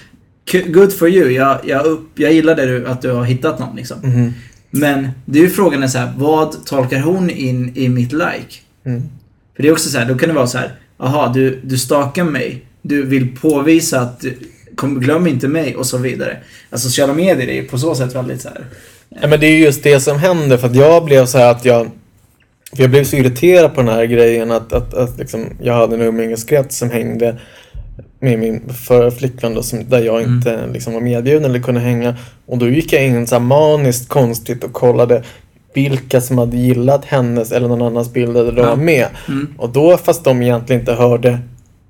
Good for you. Jag, jag, upp, jag gillar det du, att du har hittat någon, liksom. Mhm. Men det är ju frågan är så här, vad tolkar hon in i mitt like? Mm. För det är också så här, då kan det vara så här, aha, du, du stakar mig, du vill påvisa att du, kom, glöm inte mig och så vidare. Alltså sociala medier är ju på så sätt väldigt så här. Ja, men det är just det som händer för att jag blev så här att jag jag blev så irriterad på den här grejen att, att, att liksom, jag hade en umgängeskrets som hängde med min förra flickvän då, som, där jag Mm. inte liksom, var medbjuden eller kunde hänga. Och då gick jag in så här maniskt konstigt och kollade vilka som hade gillat hennes eller någon annans bilder där de var med. Mm. Och då fast de egentligen inte hörde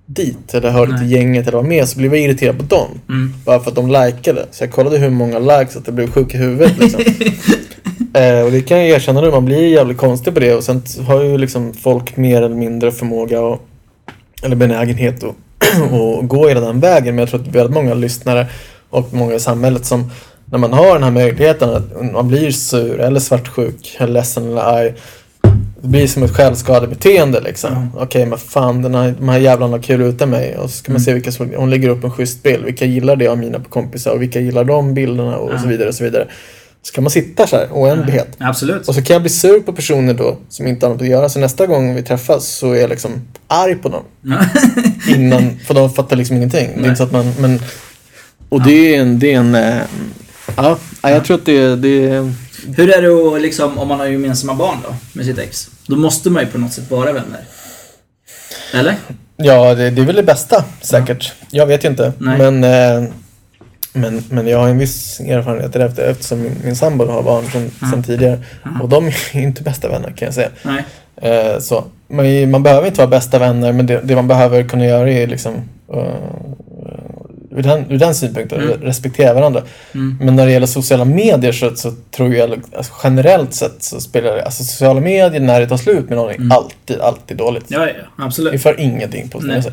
dit eller hörde Nej. till gänget eller var med så blev jag irriterad på dem. Mm. Bara för att de likade. Så jag kollade hur många likes att det blev sjuk i huvudet liksom. *laughs* eh, och det kan jag erkänna nu, man blir jävligt konstig på det och sen har ju liksom folk mer eller mindre förmåga och, eller benägenhet att *clears throat* och gå hela den vägen. Men jag tror att väldigt många lyssnare och många i samhället som när man har den här möjligheten att man blir sur eller svartsjuk eller ledsen eller arg. Det blir som ett självskadebeteende liksom. Mm. Okej men fan den här, de här jävlarna har kul utan mig. Och så ska man Mm. se vilka som, hon lägger upp en schysst bild. Vilka gillar det av mina kompisar och vilka gillar de bilderna och Ja. så vidare och så vidare. Så kan man sitta så här oändlighet. Absolut. Och så kan jag bli sur på personer då som inte har något att göra. Så nästa gång vi träffas så är jag liksom arg på dem. Ja. *laughs* Innan, för de fattar liksom ingenting. Det är Nej. inte så att man, men... Och det är en, det är en... Ja, ja, jag tror att det, det är... Hur är det att liksom, om man har gemensamma barn då, med sitt ex? Då måste man ju på något sätt vara vänner. Eller? Ja, det, det är väl det bästa säkert. Jag vet ju inte. Nej. Men... Eh, Men, men jag har en viss erfarenhet efter, eftersom min, min sambo har barn sedan, sedan tidigare. Och de är inte bästa vänner kan jag säga. Nej. Eh, så. Man, man behöver inte vara bästa vänner men det, det man behöver kunna göra är liksom uh, ur, den, ur den synpunkten, Mm. respektera varandra. Mm. Men när det gäller sociala medier så, så tror jag alltså, generellt sett så spelar det, alltså sociala medier när det tar slut med någon är Mm. alltid, alltid dåligt. Ja, ja, Det absolut. för ingenting på Nej.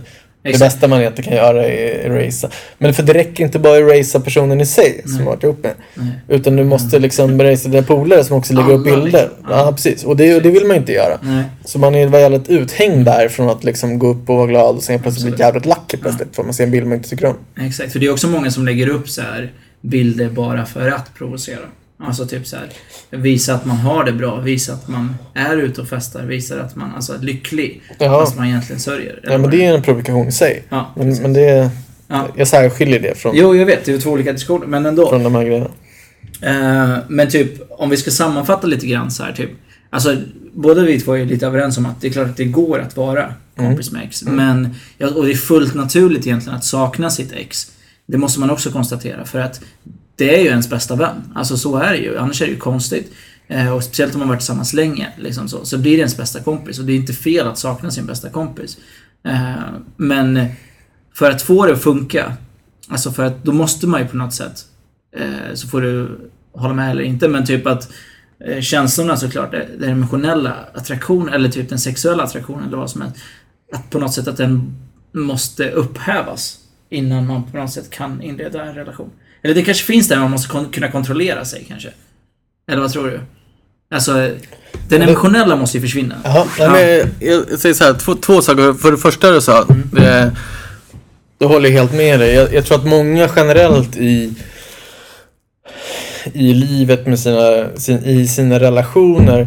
Sig. Det Exakt. bästa man egentligen kan göra är erasa. Men för det räcker inte bara att erasa personen i sig som Nej. har varit ihop med. Nej. Utan du måste liksom erasa dina polare som också lägger upp Alla, bilder. liksom. Ja, Ja. precis. Och det, och det vill man inte göra. Nej. Så man är väldigt uthängd där från att liksom gå upp och vara glad och sen plötsligt bli jävligt lack plötsligt för man ser en bild man inte tycker om. Exakt, för det är också många som lägger upp så här bilder bara för att provocera. Alltså typ så här, visa att man har det bra, visa att man är ute och festar, visa att man alltså är lycklig. Jaha. Fast man egentligen sörjer. Ja, men det är en provokation i sig. Ja, Men, precis. men det, ja. jag särskiljer det från, Jo, jag vet. Det är två olika diskussioner, men ändå. från de här grejerna. Eh, men typ, om vi ska sammanfatta lite grann så här typ. Alltså, båda vi två är lite överens om att det är klart att det går att vara kompis med ex. Men, ja, och det är fullt naturligt egentligen att sakna sitt ex. Det måste man också konstatera, för att det är ju ens bästa vän. Alltså så är det ju, annars är det ju konstigt. Eh, och speciellt om man varit tillsammans länge, liksom så, så blir det ens bästa kompis. Och det är inte fel att sakna sin bästa kompis. Eh, men för att få det att funka, alltså för att då måste man ju på något sätt, eh, så får du hålla med eller inte, men typ att eh, känslorna såklart, eh, den emotionella attraktionen, eller typ den sexuella attraktionen eller vad som helst, att på något sätt att den måste upphävas innan man på något sätt kan inleda en relation. Eller det kanske finns där, man måste kon- kunna kontrollera sig kanske. Eller vad tror du? Alltså, den emotionella måste ju försvinna. Jaha, nej, men jag, jag säger så här, två, två saker. För det första du sa, det, då håller jag helt med dig. Jag, jag tror att många generellt i, i livet med sina, sin, i sina relationer,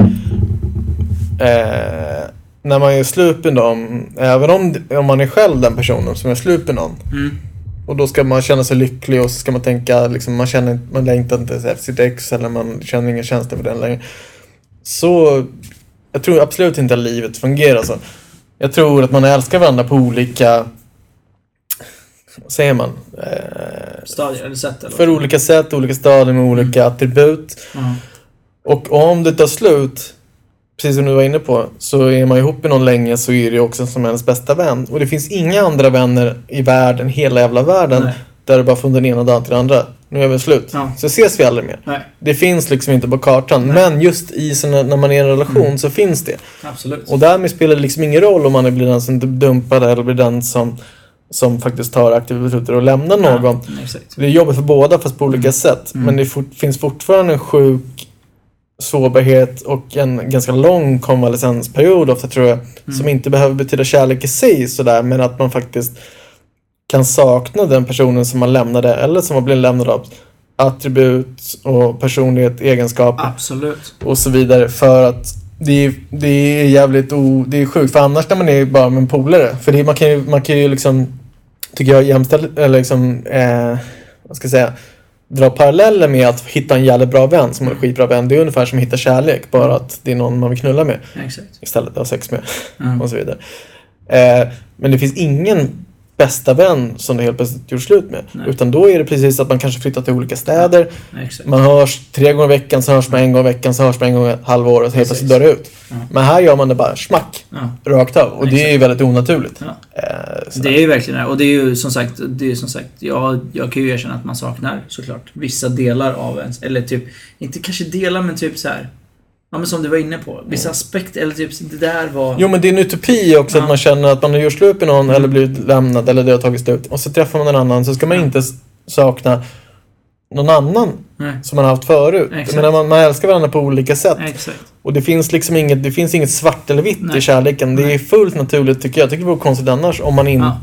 eh, när man gör slut med dem, även om, om man är själv den personen som gör slut med någon, Mm. Och då ska man känna sig lycklig och så ska man tänka, liksom, man, känner, man längtar inte efter sitt ex eller man känner ingen känsla för den längre. Så jag tror absolut inte att livet fungerar så. Jag tror att man älskar varandra på olika, vad säger man? Eh, Stadier eller sätt eller för olika sätt, olika stadier med olika attribut. Ja. Och om det tar slut, precis som du var inne på, så är man ihop med någon länge så är det också som ens bästa vän. Och det finns inga andra vänner i världen, hela jävla världen, Nej. där det bara från den ena dagen till den andra. Nu är vi slut. Ja. Så ses vi aldrig mer. Nej, Det finns liksom inte på kartan. Men just i såna, när man är i en relation så finns det. absolut. Och därmed spelar det liksom ingen roll om man blir den som dumpar eller blir den som, som faktiskt tar aktiva beslut och lämnar någon. Ja. Det är jobbigt för båda fast på olika sätt. Mm. Men det fort, finns fortfarande en sjuk sårbarhet och en ganska lång konvalescensperiod ofta tror jag. Mm. Som inte behöver betyda kärlek i sig sådär men att man faktiskt kan sakna den personen som man lämnade eller som har blivit lämnad av attribut och personlighet, egenskaper Absolut. och så vidare för att det är, det är jävligt o, det är sjukt för annars när man är bara med en polare för det, man, kan ju, man kan ju liksom tycker jag jämställa eller liksom eh, vad ska jag säga dra paralleller med att hitta en jävligt bra vän som är en skitbra vän det är ungefär som att hitta kärlek bara att det är någon man vill knulla med Exakt. istället för att ha sex med Ja. och så vidare eh, men det finns ingen bästa vän som du helt plötsligt gjort slut med Nej. utan då är det precis att man kanske flyttar till olika städer Exakt. man hörs tre gånger i veckan, så hörs man en gång i veckan, så hörs man en gång i ett halvår och så helt plötsligt dör det ut. Ja. Men här gör man det bara smack, Ja. rakt av. Och det är ju väldigt onaturligt. Ja. Eh, Det är ju verkligen det. Och det är ju som sagt, det är som sagt, jag, jag kan ju erkänna att man saknar såklart vissa delar av ens, eller typ, inte kanske delar men typ så här. Ja men som du var inne på, vissa aspekter, eller typ det där var... Jo men det är en utopi också Ja. att man känner att man har gjort slut med någon eller blivit lämnad eller det har tagit slut. Och så träffar man en annan så ska man inte sakna någon annan Nej, som man har haft förut. Exakt. Men man, man älskar varandra på olika sätt. exakt. Och det finns liksom inget, det finns inget svart eller vitt Nej. i kärleken. Det är Nej. fullt naturligt tycker jag. Jag tycker det vore konstigt annars om man Ja.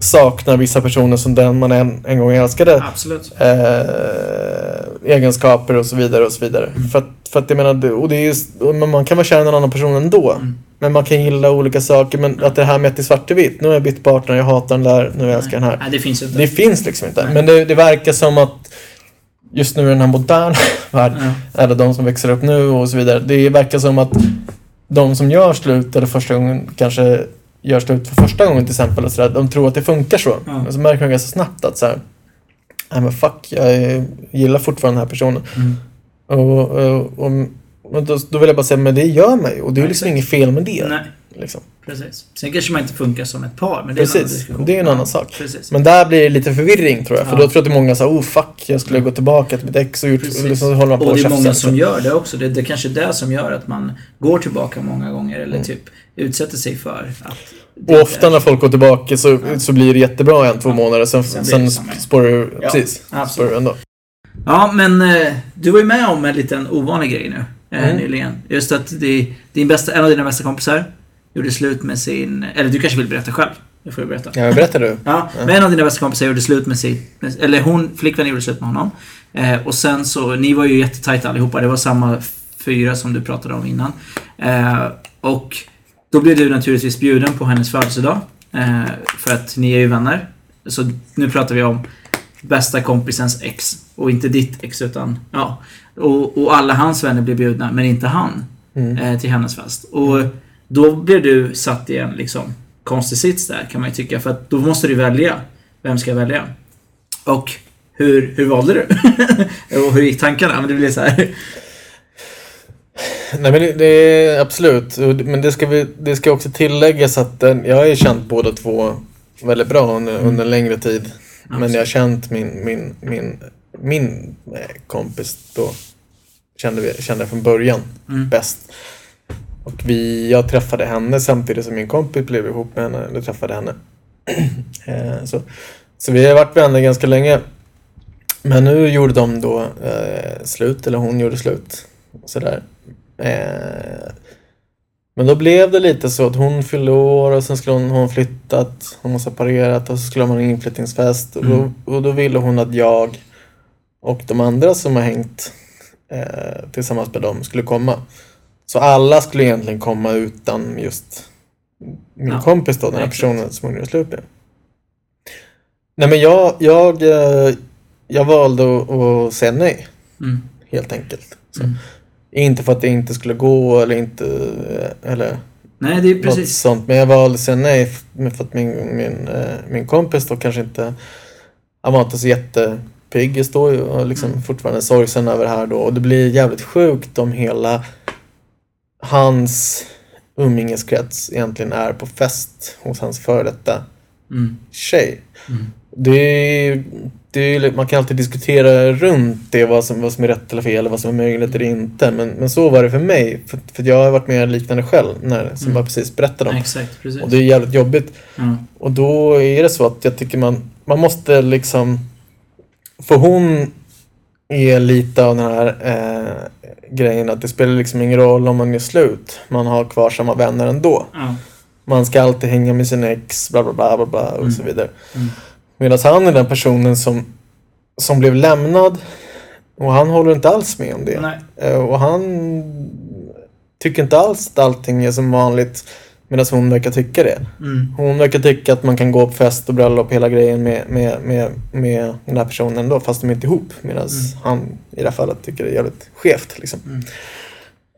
Saknar vissa personer som den man en, en gång älskade. Absolut. eh, egenskaper och så vidare och så vidare. För, att, för att jag menar, och det är just, man kan vara kär i en annan person ändå. Mm. Men man kan gilla olika saker. Men att det här med att det är svart och vitt. Nu har jag bytt partner, jag hatar den där, nu älskar jag den här. Nej, det finns inte. Det finns liksom inte. Nej. Men det, det verkar som att just nu i den här moderna *laughs* världen, Ja. eller de som växer upp nu och så vidare. Det verkar som att de som gör slut, eller första gången kanske gör slut för första gången till exempel, och så där, de tror att det funkar så. Ja. Men så märker man ganska snabbt att så här, nej men fuck, jag gillar fortfarande den här personen. Mm. Och, och, och, men då, då vill jag bara säga, men det gör man ju. Och det är Nej, liksom inget fel med det. Nej, Liksom. Precis. Sen kanske man inte funkar som ett par, men det är en annan Precis, det är en annan sak. Precis. Men där blir det lite förvirring tror jag. För Ja. då tror jag att många säger, oh fuck, jag skulle gå tillbaka till mitt ex och gjort... Precis. Och liksom håller man på och det är många som gör det också. Det, det är kanske är det som gör att man går tillbaka många gånger eller Mm. typ utsätter sig för att... Och ofta är- när folk går tillbaka så, Ja. så blir det jättebra en, två Ja. månader. Sen, Sen sen, spårar du... Ja, Precis. Spårar ändå. Ja, men eh, du var ju med om en liten ovanlig grej nu. Eh, Mm. Nyligen. Just att det, din bästa, en av dina bästa kompisar gjorde slut med sin... Eller du kanske vill berätta själv? Det får du berätta. Ja, berättar du? Ja, men en av dina bästa kompisar gjorde slut med sin... Eller hon, flickvännen gjorde slut med honom. Eh, och sen så, ni var ju jättetajta allihopa. Det var samma fyra som du pratade om innan. Eh, och då blev du naturligtvis bjuden på hennes födelsedag. Eh, för att ni är ju vänner. Så nu pratar vi om bästa kompisens ex. Och inte ditt ex utan, ja. Och, och alla hans vänner blev bjudna, men inte han. Mm. Eh, till hennes fest. Och då blev du satt i en liksom konstig sits där kan man ju tycka. För att då måste du välja. Vem ska jag välja? Och hur, hur valde du? *laughs* och hur gick tankarna? Men det blev så här. Nej men det, det är absolut. Men det ska, vi, det ska också tilläggas att den, jag har ju känt båda två väldigt bra under, under en längre tid. Men jag har känt min, min, min, min eh, kompis då. Kände, vi, kände jag från början Mm. bäst. Och vi, jag träffade henne samtidigt som min kompis blev ihop med henne. Eller träffade henne. *clears throat* Eh, så, så vi har varit vänner ganska länge. Men nu gjorde de då eh, slut, eller hon gjorde slut. Sådär. Eh, men då blev det lite så att hon fyllde år och sen skulle hon, hon flyttat, hon har separerat och så skulle man ha en inflyttningsfest. Och, Mm. då, och då ville hon att jag och de andra som har hängt eh, tillsammans med dem skulle komma. Så alla skulle egentligen komma utan just min Ja, kompis då, den här exakt. personen som hon gjorde slut med. Nej men jag, jag, eh, jag valde att, att säga nej, Mm. helt enkelt. Mm. Inte för att det inte skulle gå eller inte, eh, eller Nej, det är precis. sånt. Men jag valde att säga nej för att min, min, eh, min kompis då kanske inte, han var inte så jättepigg, står ju och liksom Mm. fortfarande sorgsen över det här då. Och det blir jävligt sjukt om hela hans umgängeskrets egentligen är på fest hos hans före detta Mm. tjej. Mm. Det är, det är, man kan alltid diskutera runt det, vad som, vad som är rätt eller fel, vad som är möjligt eller inte. Men, men så var det för mig. För, för jag har varit med liknande själv, när, som Mm. jag precis berättade om. Exakt, precis. Och det är jävligt jobbigt. Ja. Och då är det så att jag tycker man, man måste liksom... För hon är lite av den här eh, grejen att det spelar liksom ingen roll om man är slut. Man har kvar samma vänner ändå. Ja. Man ska alltid hänga med sin ex, bla bla bla, bla, bla och Mm. så vidare. Mm. Medan han är den personen som, som blev lämnad och han håller inte alls med om det. Nej. Eh, Och han tycker inte alls att allting är som vanligt medan hon verkar tycka det. Mm. Hon verkar tycka att man kan gå på fest och bröllop hela grejen med, med, med, med den här personen då fast de är inte ihop. Medan Mm. han i det här fallet tycker det är jävligt skevt. Liksom. Mm.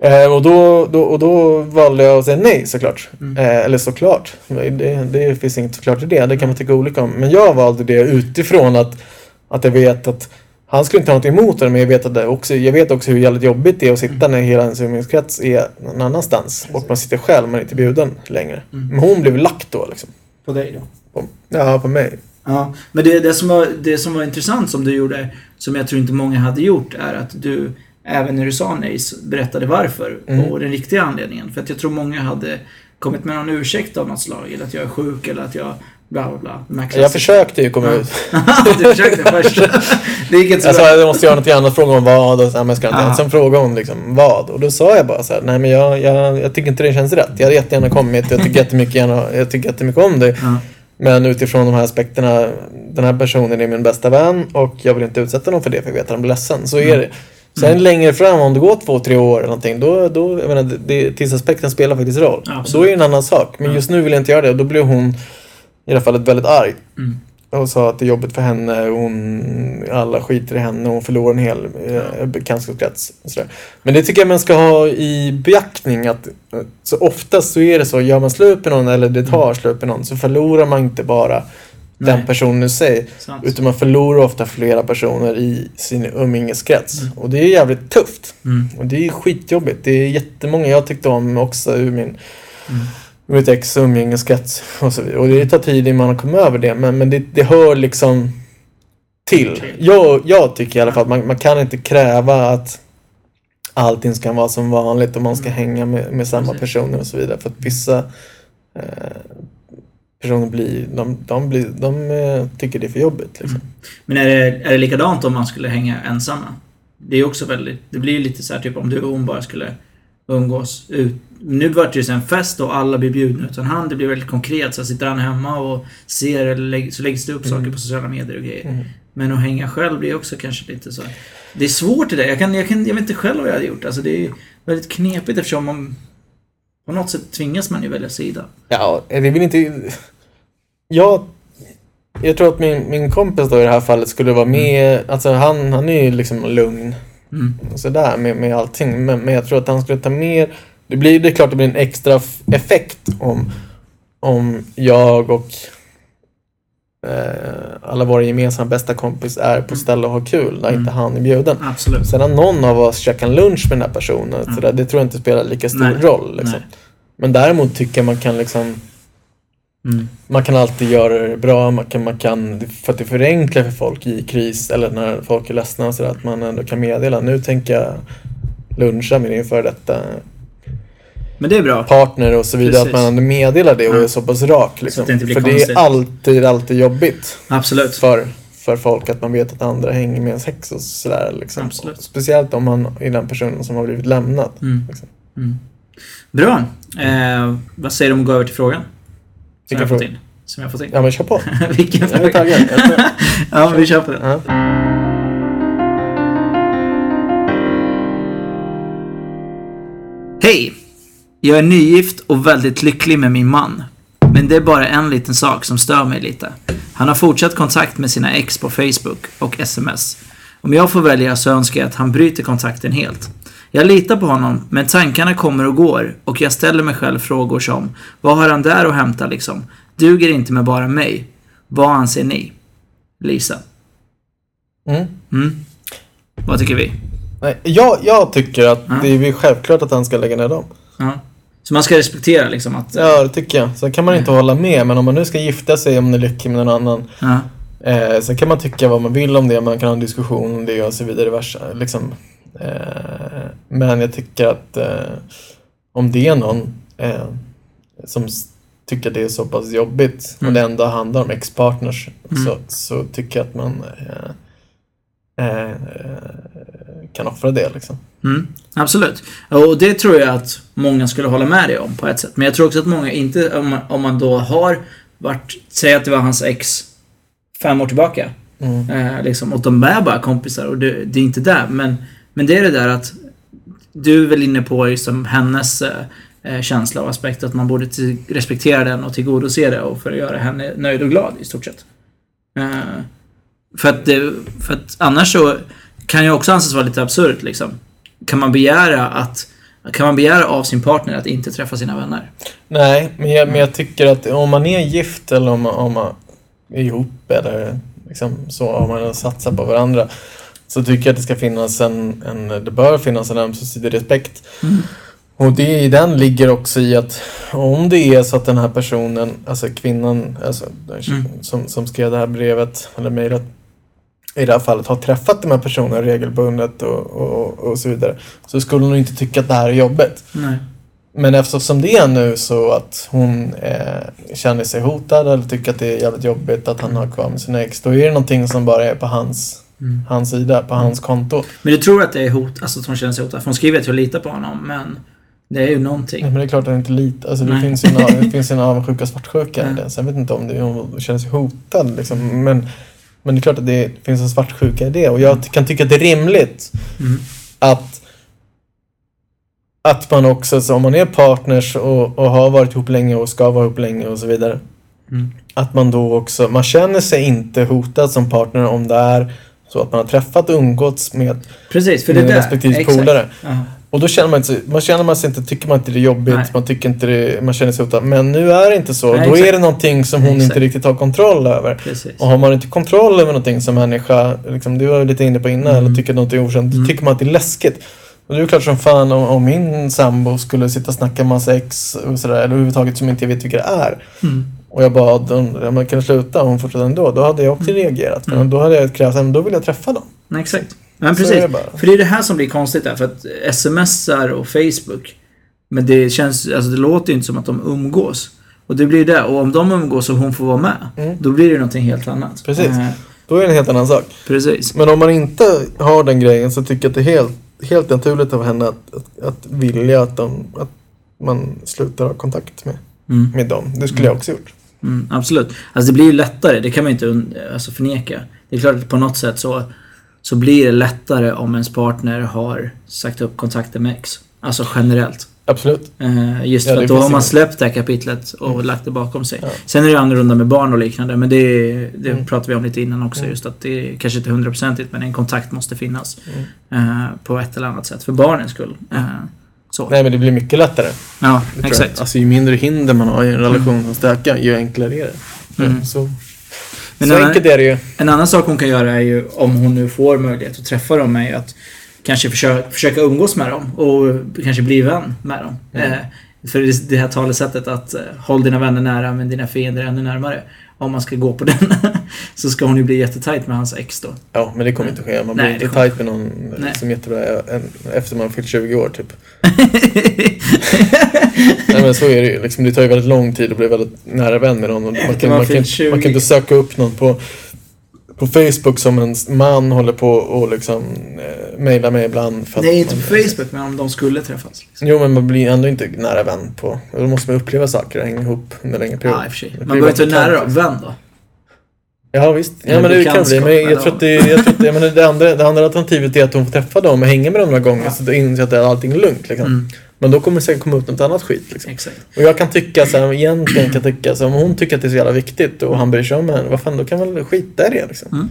Eh, och, då, då, och då valde jag att säga nej såklart. Mm. Eh, eller såklart. Det, det finns inget såklart i det. Det kan man tycka olika om. Men jag valde det utifrån att, att jag vet att han skulle inte ha något emot det, men jag vet, att det också, jag vet också hur jävligt jobbigt det är att sitta när hela ens umgängeskrets är någon annanstans. Och man sitter själv, man är inte bjuden längre. Mm. Men hon blev lagt då liksom. På dig då? På, ja, på mig. Ja, men det, det, som var, det som var intressant som du gjorde, som jag tror inte många hade gjort, är att du, även när du sa nej, berättade varför. Mm. Och den riktiga anledningen. För att jag tror många hade kommit med någon ursäkt av något slag. Eller att jag är sjuk, eller att jag bla bla bla. Här Jag försökte ju komma Ja. ut. *laughs* du försökte först. det gick inte så Jag sa bra. att jag måste göra något annat, fråga om vad och så, men ska inte. Sen frågade hon liksom vad och då sa jag bara så här, nej men jag, jag, jag tycker inte det känns rätt. Jag hade jättegärna kommit, jag tycker jättemycket, gärna, jag tycker jättemycket om dig. Men utifrån de här aspekterna, den här personen är min bästa vän och jag vill inte utsätta någon för det för jag vet att han blir ledsen. Så är det. Sen Mm. längre fram, om det går två, tre år eller någonting, då, då jag menar, det- tidsaspekten spelar faktiskt roll. Absolut. då är det en annan sak. Men just nu vill jag inte göra det och då blev hon i alla fall väldigt arg. Mm. Och sa att det är jobbigt för henne, hon, alla skiter i henne, hon förlorar en hel eh, bekantskapskrets. och. Men det tycker jag man ska ha i beaktning att eh, så oftast så är det så, gör man slut med någon eller det tar slut med någon så förlorar man inte bara den Nej. personen i sig. Sant. Utan man förlorar ofta flera personer i sin umgängeskrets. Och det är jävligt tufft. Mm. Och det är skitjobbigt. Det är jättemånga jag tyckte om också ur min Mm. ur mitt ex umgängeskrets och så vidare. Och det tar tid innan man kommer över det. Men, men det, det hör liksom till. Jag, jag tycker i alla fall att man, man kan inte kräva att allting ska vara som vanligt och man ska hänga med, med samma personer och så vidare. För att vissa eh, personer blir, de, de, blir, de eh, tycker det är för jobbigt. Liksom. Men är det, är det likadant om man skulle hänga ensamma? Det är också väldigt... Det blir ju lite så här typ om du och hon bara skulle umgås ut. Nu vart det ju så en fest och alla blir bjudna utan han. Det blir väldigt konkret. Så sitter han hemma och ser eller så läggs det upp saker på sociala medier och grejer. Mm. Men att hänga själv blir också kanske lite så. Det är svårt det där. Jag, kan, jag, kan, jag vet inte själv vad jag hade gjort. Alltså det är väldigt knepigt eftersom man... På något sätt tvingas man ju välja sida. Ja, det vill inte... Jag, jag tror att min, min kompis då i det här fallet skulle vara med... Alltså han, han är ju liksom lugn Mm. sådär med, med allting. Men, men jag tror att han skulle ta mer... Det, blir, det är klart det blir en extra effekt om, om jag och eh, alla våra gemensamma bästa kompis är på ställe och har kul när inte han är bjuden. Absolut. Sen har någon av oss käkat en lunch med den här personen. Mm. Så där, det tror jag inte spelar lika stor Nej. roll. Liksom. Men däremot tycker jag man kan liksom Mm. man kan alltid göra det bra, man kan, man kan, för att det förenklar för folk i kris eller när folk är ledsna och sådär, att man ändå kan meddela. Nu tänker jag luncha med din före detta Men det är bra. partner och så vidare, Precis. att man ändå meddelar det och är så pass rak. Liksom. att det för konstigt. det är alltid, alltid jobbigt Absolut. för, för folk att man vet att andra hänger med ens häx och sådär. Liksom. Absolut. Speciellt om man är den personen som har blivit lämnad. Mm. Liksom. Mm. Bra. Eh, vad säger du om att gå över till frågan? Som Vilken jag fått fråga? in. Som jag fått in. Ja men kör på. *laughs* Vilken Jag är fråga? taggad. *laughs* Ja, vi kör på den. Ja. Jag är nygift och väldigt lycklig med min man. Men det är bara en liten sak som stör mig lite. Han har fortsatt kontakt med sina ex på Facebook och sms. Om jag får välja så önskar jag att han bryter kontakten helt. Jag litar på honom, men tankarna kommer och går och jag ställer mig själv frågor som Vad har han där att hämta liksom? Duger inte med bara mig? Vad anser ni? Lisa. Mm. Mm. Vad tycker vi? Nej, jag, jag tycker att Ja. det är självklart att han ska lägga ner dem. Ja. Så man ska respektera liksom att... Ja, det tycker jag. Sen kan man inte hålla med, men om man nu ska gifta sig om man är lycklig med någon annan. Ja. Eh, sen kan man tycka vad man vill om det, man kan ha en diskussion om det och så vidare. Versa, liksom. eh, men jag tycker att eh, om det är någon eh, som tycker att det är så pass jobbigt Mm. och det ändå handlar om ex-partners Mm. så, så tycker jag att man eh, eh, kan offra det liksom. Mm, absolut. Och det tror jag att många skulle hålla med dig om på ett sätt. Men jag tror också att många inte, om man, om man då har varit, säg att det var hans ex fem år tillbaka. Mm. Eh, liksom, och de är bara kompisar och det, det är inte där. Men, men det är det där att du är väl inne på liksom hennes eh, eh, känsla och aspekt att man borde till, respektera den och tillgodose det och för att göra henne nöjd och glad i stort sett. Eh, för, att det, för att annars så kan ju också anses vara lite absurt liksom. Kan man begära att kan man begära av sin partner att inte träffa sina vänner? Nej, men jag, men jag tycker att om man är gift eller om man, om man är ihop eller liksom så, om man satsar på varandra så tycker jag att det ska finnas en, en det bör finnas en ömsesidig respekt. Mm. Och det i den ligger också i att om det är så att den här personen, alltså kvinnan alltså, Mm. som, som skrev det här brevet eller mejlet i det här fallet har träffat de här personerna regelbundet och, och, och så vidare så skulle hon inte tycka att det här är jobbigt. Nej. Men eftersom det är nu så att hon eh, känner sig hotad eller tycker att det är jävligt jobbigt att han har kvar med sina ex, då är det någonting som bara är på hans, Mm. hans sida, på hans konto. Men du tror att det är hot, alltså att hon känner sig hotad? För hon skriver att jag litar på honom, men det är ju någonting. Men det är klart att han inte litar. Alltså det Nej. finns ju en, av- det finns ju en *laughs* avundsjuka och svartsjuka i det. Sen vet jag inte om det hon känner sig hotad liksom. Men, men det är klart att det finns en svartsjuka i det. Och jag kan tycka att det är rimligt Mm. att att man också, så om man är partners och, och har varit ihop länge och ska vara ihop länge och så vidare. Mm. Att man då också, man känner sig inte hotad som partner om det är så att man har träffat och umgåtts med, Precis, för det med där... respektive polare. Och då känner man sig, man känner man sig inte, tycker man inte det är jobbigt, Nej. man tycker inte det, man känner sig hotad. Men nu är det inte så. Nej, då exakt. är det någonting som hon Exakt. inte riktigt har kontroll över. Precis. Och har man inte kontroll över någonting som människa, liksom, du var lite inne på innan, Mm. eller tycker någonting är okänt, Mm. då tycker man att det är läskigt. Och det är klart som fan om, om min sambo skulle sitta och snacka massa ex och sådär, eller överhuvudtaget som inte jag vet vilka det är. Mm. Och jag bad om man kan sluta och hon fortsatte ändå. Då hade jag också reagerat. För Mm. då hade jag krävt, men då vill jag träffa dem. Nej, exakt. Men precis. det. För det är det här som blir konstigt där. För att smsar och Facebook. Men det känns, alltså det låter ju inte som att de umgås. Och det blir det. Och om de umgås och hon får vara med. Mm. Då blir det någonting helt annat. Precis. Eh, Då är det en helt annan sak. precis. Men om man inte har den grejen så tycker jag att det är helt, helt naturligt av henne att, att, att vilja att, de, att man slutar ha kontakt med, Mm. med dem. Det skulle jag också gjort. Mm, absolut. Alltså det blir ju lättare, det kan man ju inte alltså förneka. Det är klart att på något sätt så, så blir det lättare om ens partner har sagt upp kontakten med ex. Alltså generellt. Absolut. Eh, just Ja, för att då har man släppt det här kapitlet och Mm. lagt det bakom sig. Ja. Sen är det annorlunda med barn och liknande men det, det Mm. pratade vi om lite innan också. Mm. Just att det är kanske inte hundraprocentigt men en kontakt måste finnas. Mm. Eh, på ett eller annat sätt. För barnens skull. Eh, så. Nej men det blir mycket lättare. Ja, jag. exakt. Alltså ju mindre hinder man har i en relation att stöka, ju enklare är det. Mm. Så, Men så här- enkelt är det ju. En annan sak hon kan göra är ju, om hon nu får möjlighet att träffa dem, är ju att kanske försöka, försöka umgås med dem och kanske bli vän med dem. Mm. Eh, för det, här talesättet att eh, håll dina vänner nära men dina fiender ännu närmare. Om man ska gå på *laughs* den. så ska hon ju bli jättetajt med hans ex då. Ja, men det kommer inte ske. Man blir Nej, inte tajt med någon Nej. som är jättebra en- efter man fyllt 20 år typ. *laughs* Nej men så är det ju. Liksom, det tar ju väldigt lång tid att bli väldigt nära vän med någon. Och man, kan, man man, kan, fyllt 20. man kan inte söka upp någon på, på Facebook som en man håller på och liksom eh, mejlar mig ibland. För Nej, inte på Facebook, men om de skulle träffas. Liksom. Jo, men man blir ändå inte nära vän på. Då måste man uppleva saker och hänga ihop under längre period. Ja, i och för sig. Det Man behöver inte vara nära då. Vän då? Ja visst, ja men det kan bli. Men jag tror att det, jag tror att det, men det, andra, det andra alternativet är att hon får träffa dem och hänga med dem några gånger så då inser att allting är lugnt. Liksom. Mm, Men då kommer det säkert komma ut något annat skit. Liksom. exakt. Och jag kan tycka så här, egentligen kan jag tycka så här, om hon tycker att det är så jävla viktigt och han bryr sig om henne, vad fan då kan väl skita i det liksom.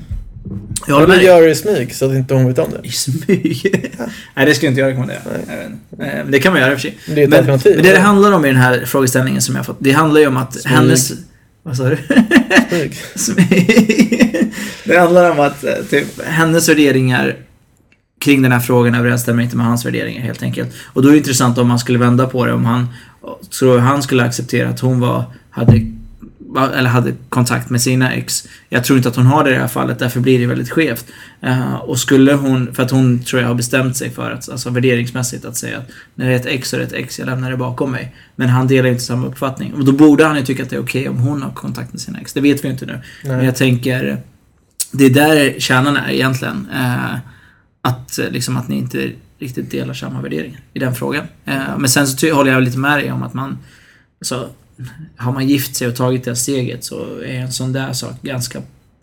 Jag håller Eller göra det i smyg så att inte hon vet om det. I smyg? *laughs* Nej, det skulle inte jag rekommendera. Jag inte. Eh, Men det kan man göra i och för sig. Det är ett men, alternativ. Men det det handlar om i den här frågeställningen som jag har fått, det handlar ju om att Smyg. hennes... Vad sa du? Smyg. *laughs* Smyg. *laughs* det handlar om att eh, typ, hennes värderingar kring den här frågan överensstämmer inte med hans värderingar helt enkelt. Och då är det intressant om man skulle vända på det, om han tror han skulle acceptera att hon var, hade, eller hade kontakt med sina ex. Jag tror inte att hon har det i det här fallet, därför blir det väldigt skevt. Eh, och skulle hon, för att hon tror jag har bestämt sig för att, alltså värderingsmässigt, att säga att när det är ett ex så är det ett ex, jag lämnar det bakom mig. Men han delar inte samma uppfattning. Och då borde han ju tycka att det är okej om hon har kontakt med sina ex. Det vet vi inte nu. Men Nej. jag tänker, det är där kärnan är egentligen. Eh, att, eh, liksom, att ni inte riktigt delar samma värderingar i den frågan. Eh, men sen så håller jag lite med dig om att man, alltså, har man gift sig och tagit det steget så är en sån där sak ganska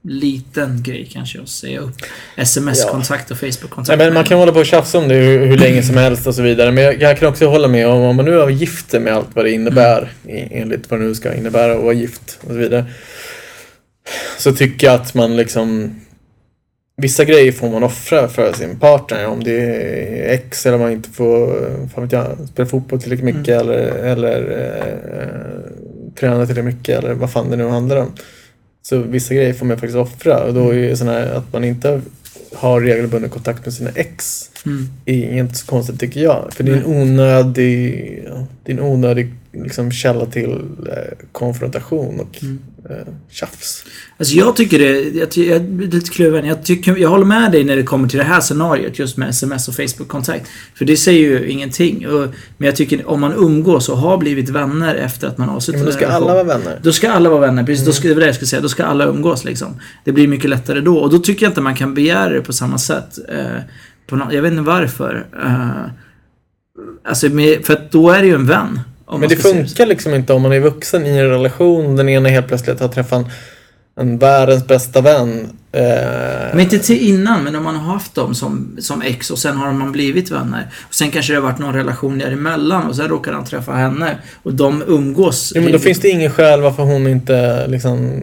liten grej kanske att säga upp sms-kontakt och Facebook-kontakt. Men man kan hålla på och tjafsa om det hur, hur länge som helst och så vidare. Men jag, jag kan också hålla med om om man nu har gift sig med allt vad det innebär, i, enligt vad det nu ska innebära att vara gift och så vidare. Så tycker jag att man liksom Vissa grejer får man offra för sin partner. Om det är ex eller man inte får fan vet jag, spela fotboll tillräckligt mycket eller, eller eh, träna tillräckligt mycket eller vad fan det nu handlar om. Så vissa grejer får man faktiskt offra och då är det sån här att man inte har regelbunden kontakt med sina ex Mm. är inte så konstigt tycker jag. För det är en onödig, det är en onödig liksom, källa till eh, konfrontation och Mm. Eh, tjafs. Alltså jag tycker det, jag, ty- jag är lite kluven. Jag, tycker, jag håller med dig när det kommer till det här scenariot just med sms och Facebook-kontakt. För det säger ju ingenting. Och, men jag tycker om man umgås och har blivit vänner efter att man Ja, avslutat men då ska alla vara vänner. Då ska alla vara vänner, precis. Då ska, det var det jag skulle säga. Då ska alla umgås liksom. Det blir mycket lättare då. Och då tycker jag inte man kan begära det på samma sätt. Eh, på nå- jag vet inte varför. Eh, alltså, med, för att då är det ju en vän. Men det funkar liksom inte om man är vuxen i en relation. Den ena helt plötsligt har träffat en, en världens bästa vän. Eh, Men inte till innan, men om man har haft dem som, som ex och sen har man blivit vänner. Och sen kanske det har varit någon relation däremellan och sen råkar han träffa henne. Och de umgås. ja, men då finns det ingen skäl varför hon inte liksom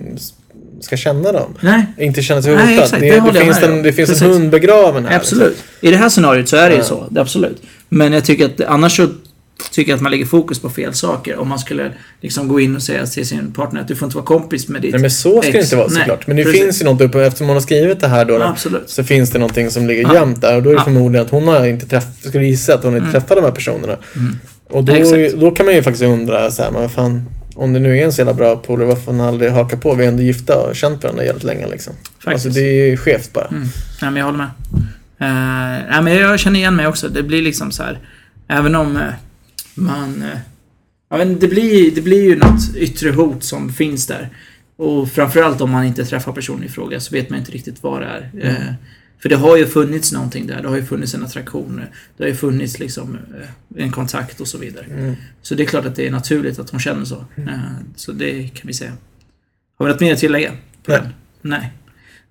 ska känna dem. Nej, Inte känna sig Nej, hotad. exakt, det, det det, jag finns en, det finns en Precis. hund begraven här. absolut. I det här scenariot så är det ju Ja. så. Det absolut. Men jag tycker att annars så tycker att man lägger fokus på fel saker. Om man skulle liksom gå in och säga till sin partner att du får inte vara kompis med ditt Nej men så ska det ex. inte vara Nej, såklart. Men det precis. finns ju något uppe, eftersom hon har skrivit det här då, Ja, så finns det någonting som ligger Ja. jämnt där. Och då är det Ja. förmodligen att hon har inte träffat, skulle gissa att hon inte träffat de här personerna. Mm. Och då, Exakt. då kan man ju faktiskt undra så här, men fan, om det nu är en så jävla bra polare, varför får hon aldrig haka på? Vi är ändå gifta och har känt varandra jävligt länge liksom. Faktiskt. Alltså det är ju skevt bara. Mm. Nej, men jag håller med. Uh, nej, men jag känner igen mig också. Det blir liksom så här. Även om eh, man... eh, ja, men det, blir, det blir ju något yttre hot som finns där. Och framförallt om man inte träffar personen i fråga så vet man inte riktigt vad det är. Eh, för det har ju funnits någonting där. Det har ju funnits en attraktion. Det har ju funnits liksom eh, en kontakt och så vidare. Mm. Så det är klart att det är naturligt att hon känner så. Eh, så det kan vi säga. Har vi något mer att tillägga? Nej. Nej.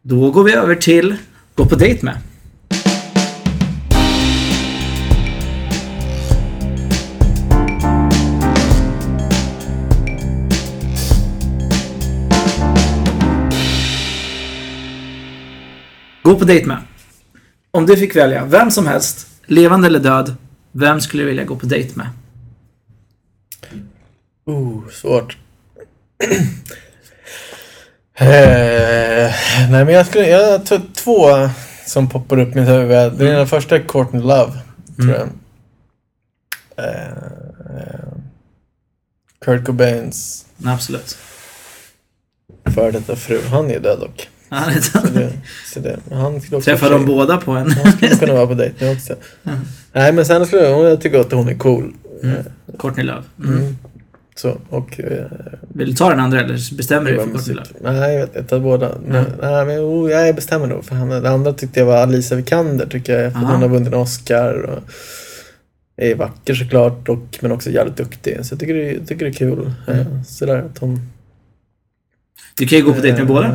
Då går vi över till gå på dejt med. Gå på dejt med. Om du fick välja vem som helst, levande eller död, vem skulle du vilja gå på dejt med? Oh, svårt. *clears throat* eh, nej men jag skulle, jag har t- två som poppar upp i mitt huvud. Den ena första är Courtney Love, tror jag. Eh, Kurt Cobains Absolut. före detta fru. Han är död dock. Är Så det, så det, han Träffar de båda på en... Han skulle kunna vara på dejt nu också. Nej men sen skulle jag, jag tycker att hon är cool. Mm. Eh, Courtney Love. Mm. Mm. Så, och... Eh, Vill du ta den andra eller bestämmer du dig för Courtney Love? Nej, jag vet inte. båda. Nej, nej, men oh, jag bestämmer nog för henne. Det andra tyckte jag var Alicia Vikander, tycker jag. För Aha. hon har vunnit en Oscar. Och är vacker såklart, och, men också jävligt duktig. Så jag tycker det, tycker det är kul. Mm. Eh, Sådär att hon... Du kan ju gå på dejt med båda.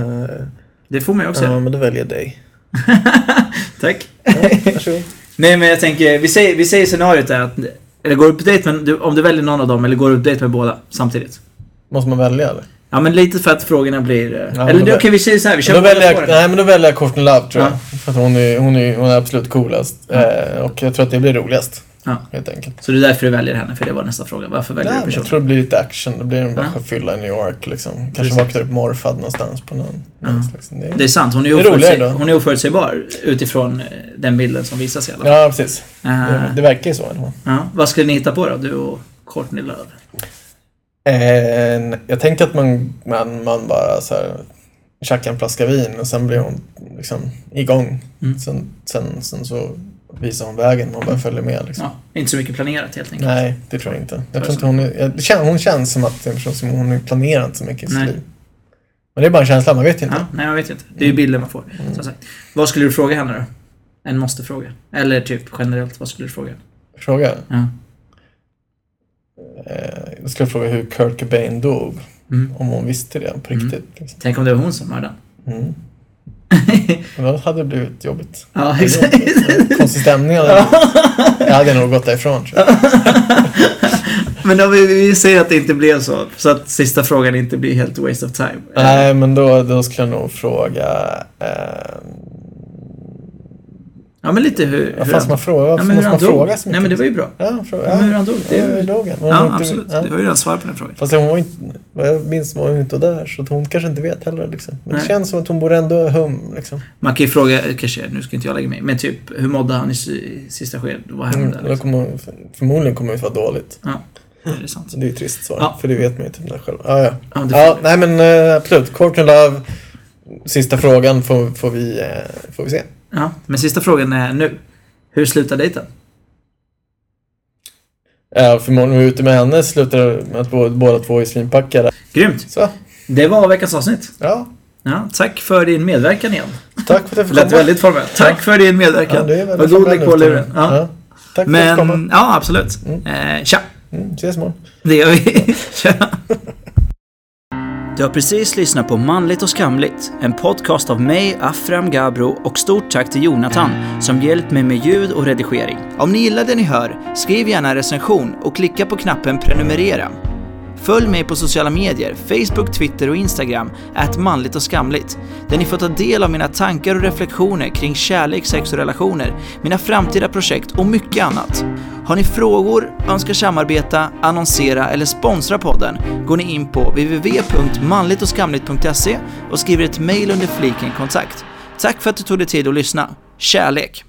Det får man ju också Ja, men då väljer jag dig. *laughs* Tack. Ja. Nej men jag tänker, vi säger, vi säger scenariot är att... Eller går du på dejt med, om du väljer någon av dem eller går du på dejt med båda samtidigt? Måste man välja eller? Ja men lite för att frågorna blir... eh, Ja, eller okej vi säger så här, vi kör då väljer jag, nej men då väljer jag Courtney Love tror jag. Ja. För att hon är, hon, är, hon är absolut coolast. Eh, och jag tror att det blir roligast. Ja. Helt enkelt. Så det är därför du väljer henne, för det var nästa fråga. Varför väljer Nej, du men jag personen? tror det blir lite action. Det blir en bara Ja. fylla i New York liksom. Kanske Precis. vaknar upp morfad någonstans på någon. Ja. slags, det Det är sant, hon är, oförutsäg- hon är oförutsägbar utifrån eh, den bilden som visas i alla fall. Ja, precis. Eh, Det, det verkar ju så. fall. ja. Vad skulle ni hitta på då, du och Courtney Love? Eh, jag tänker att man, man, man bara så här tjackar en flaska vin och sen blir hon liksom igång. Mm. Sen, sen, sen så visar hon vägen. Man bara följer med liksom. Ja, inte så mycket planerat helt enkelt. Nej, det tror jag inte. Jag tror inte hon, är, hon känns som att är en person som hon har planerat så mycket i sitt liv. Men det är bara en känsla, man vet inte. Ja, nej, jag vet inte. Det är ju bilden man får. Som sagt. Vad skulle du fråga henne då? En måste-fråga. Eller typ generellt, vad skulle du fråga? Fråga. Ja. Eh, jag skulle fråga hur Kurt Cobain dog. Mm. Om hon visste det på riktigt. Liksom. Tänk om det var hon som mördade Mm. Men då hade det blivit jobbigt. Ja, exakt. Konstig stämning. Jag hade nog gått därifrån tror jag. Men om vi, vi säger att det inte blev så, så att sista frågan inte blir helt waste of time. Nej, men då, då skulle jag nog fråga... Eh, Ja, men lite hur... vad hur fan ska man fråga? ja, men måste man fråga så mycket? Nej, men det var ju bra. Ja, fråga. Ja, men hur han dog. Det är Ja, dog han? Ja, absolut. ja. Du har ju redan svarat på den frågan. Fast hon var inte, vad jag minns var hon inte där, så hon kanske inte vet heller. Liksom. Men det Nej. känns som att hon borde ändå hum. Liksom. Man kan ju fråga, kanske, nu ska inte jag lägga mig men typ hur mådde han i, sista skedet? Vad Mm, hände? då Liksom? kommer, förmodligen kommer det vara dåligt. Ja, det är sant. Det är ju ett trist svar, Ja. för det vet man ju typ själv. Ja, ja. Ja, det ja nej men uh, absolut. Courtney Love. Sista frågan får, får, vi, eh, får vi se. Ja, men sista frågan är nu. Hur slutar dejten? Ja, förmodligen var vi ute med henne slutar med att båda, två är svinpackade. Grymt! Så, Det var veckans avsnitt. ja. Ja, tack för din medverkan igen. Tack för att jag fick Lät komma. väldigt formellt. Tack för din medverkan. Ja, Var god lägg på luren. Ja. Ja. Tack för att jag fick komma. Men, ja absolut. Mm. Eh, tja! Mm, ses imorgon. Det gör vi. *laughs* tja! Du har precis lyssnat på Manligt och skamligt, en podcast av mig, Afram Gabro och stort tack till Jonathan som hjälpt mig med ljud och redigering. Om ni gillar det ni hör, skriv gärna en recension och klicka på knappen prenumerera. Följ mig på sociala medier, Facebook, Twitter och Instagram, att manligt och skamligt, där ni får ta del av mina tankar och reflektioner kring kärlek, sex och relationer, mina framtida projekt och mycket annat. Har ni frågor, önskar samarbeta, annonsera eller sponsra podden går ni in på www.manligtoskamligt.se och skriver ett mejl under fliken kontakt. Tack för att du tog dig tid att lyssna. Kärlek!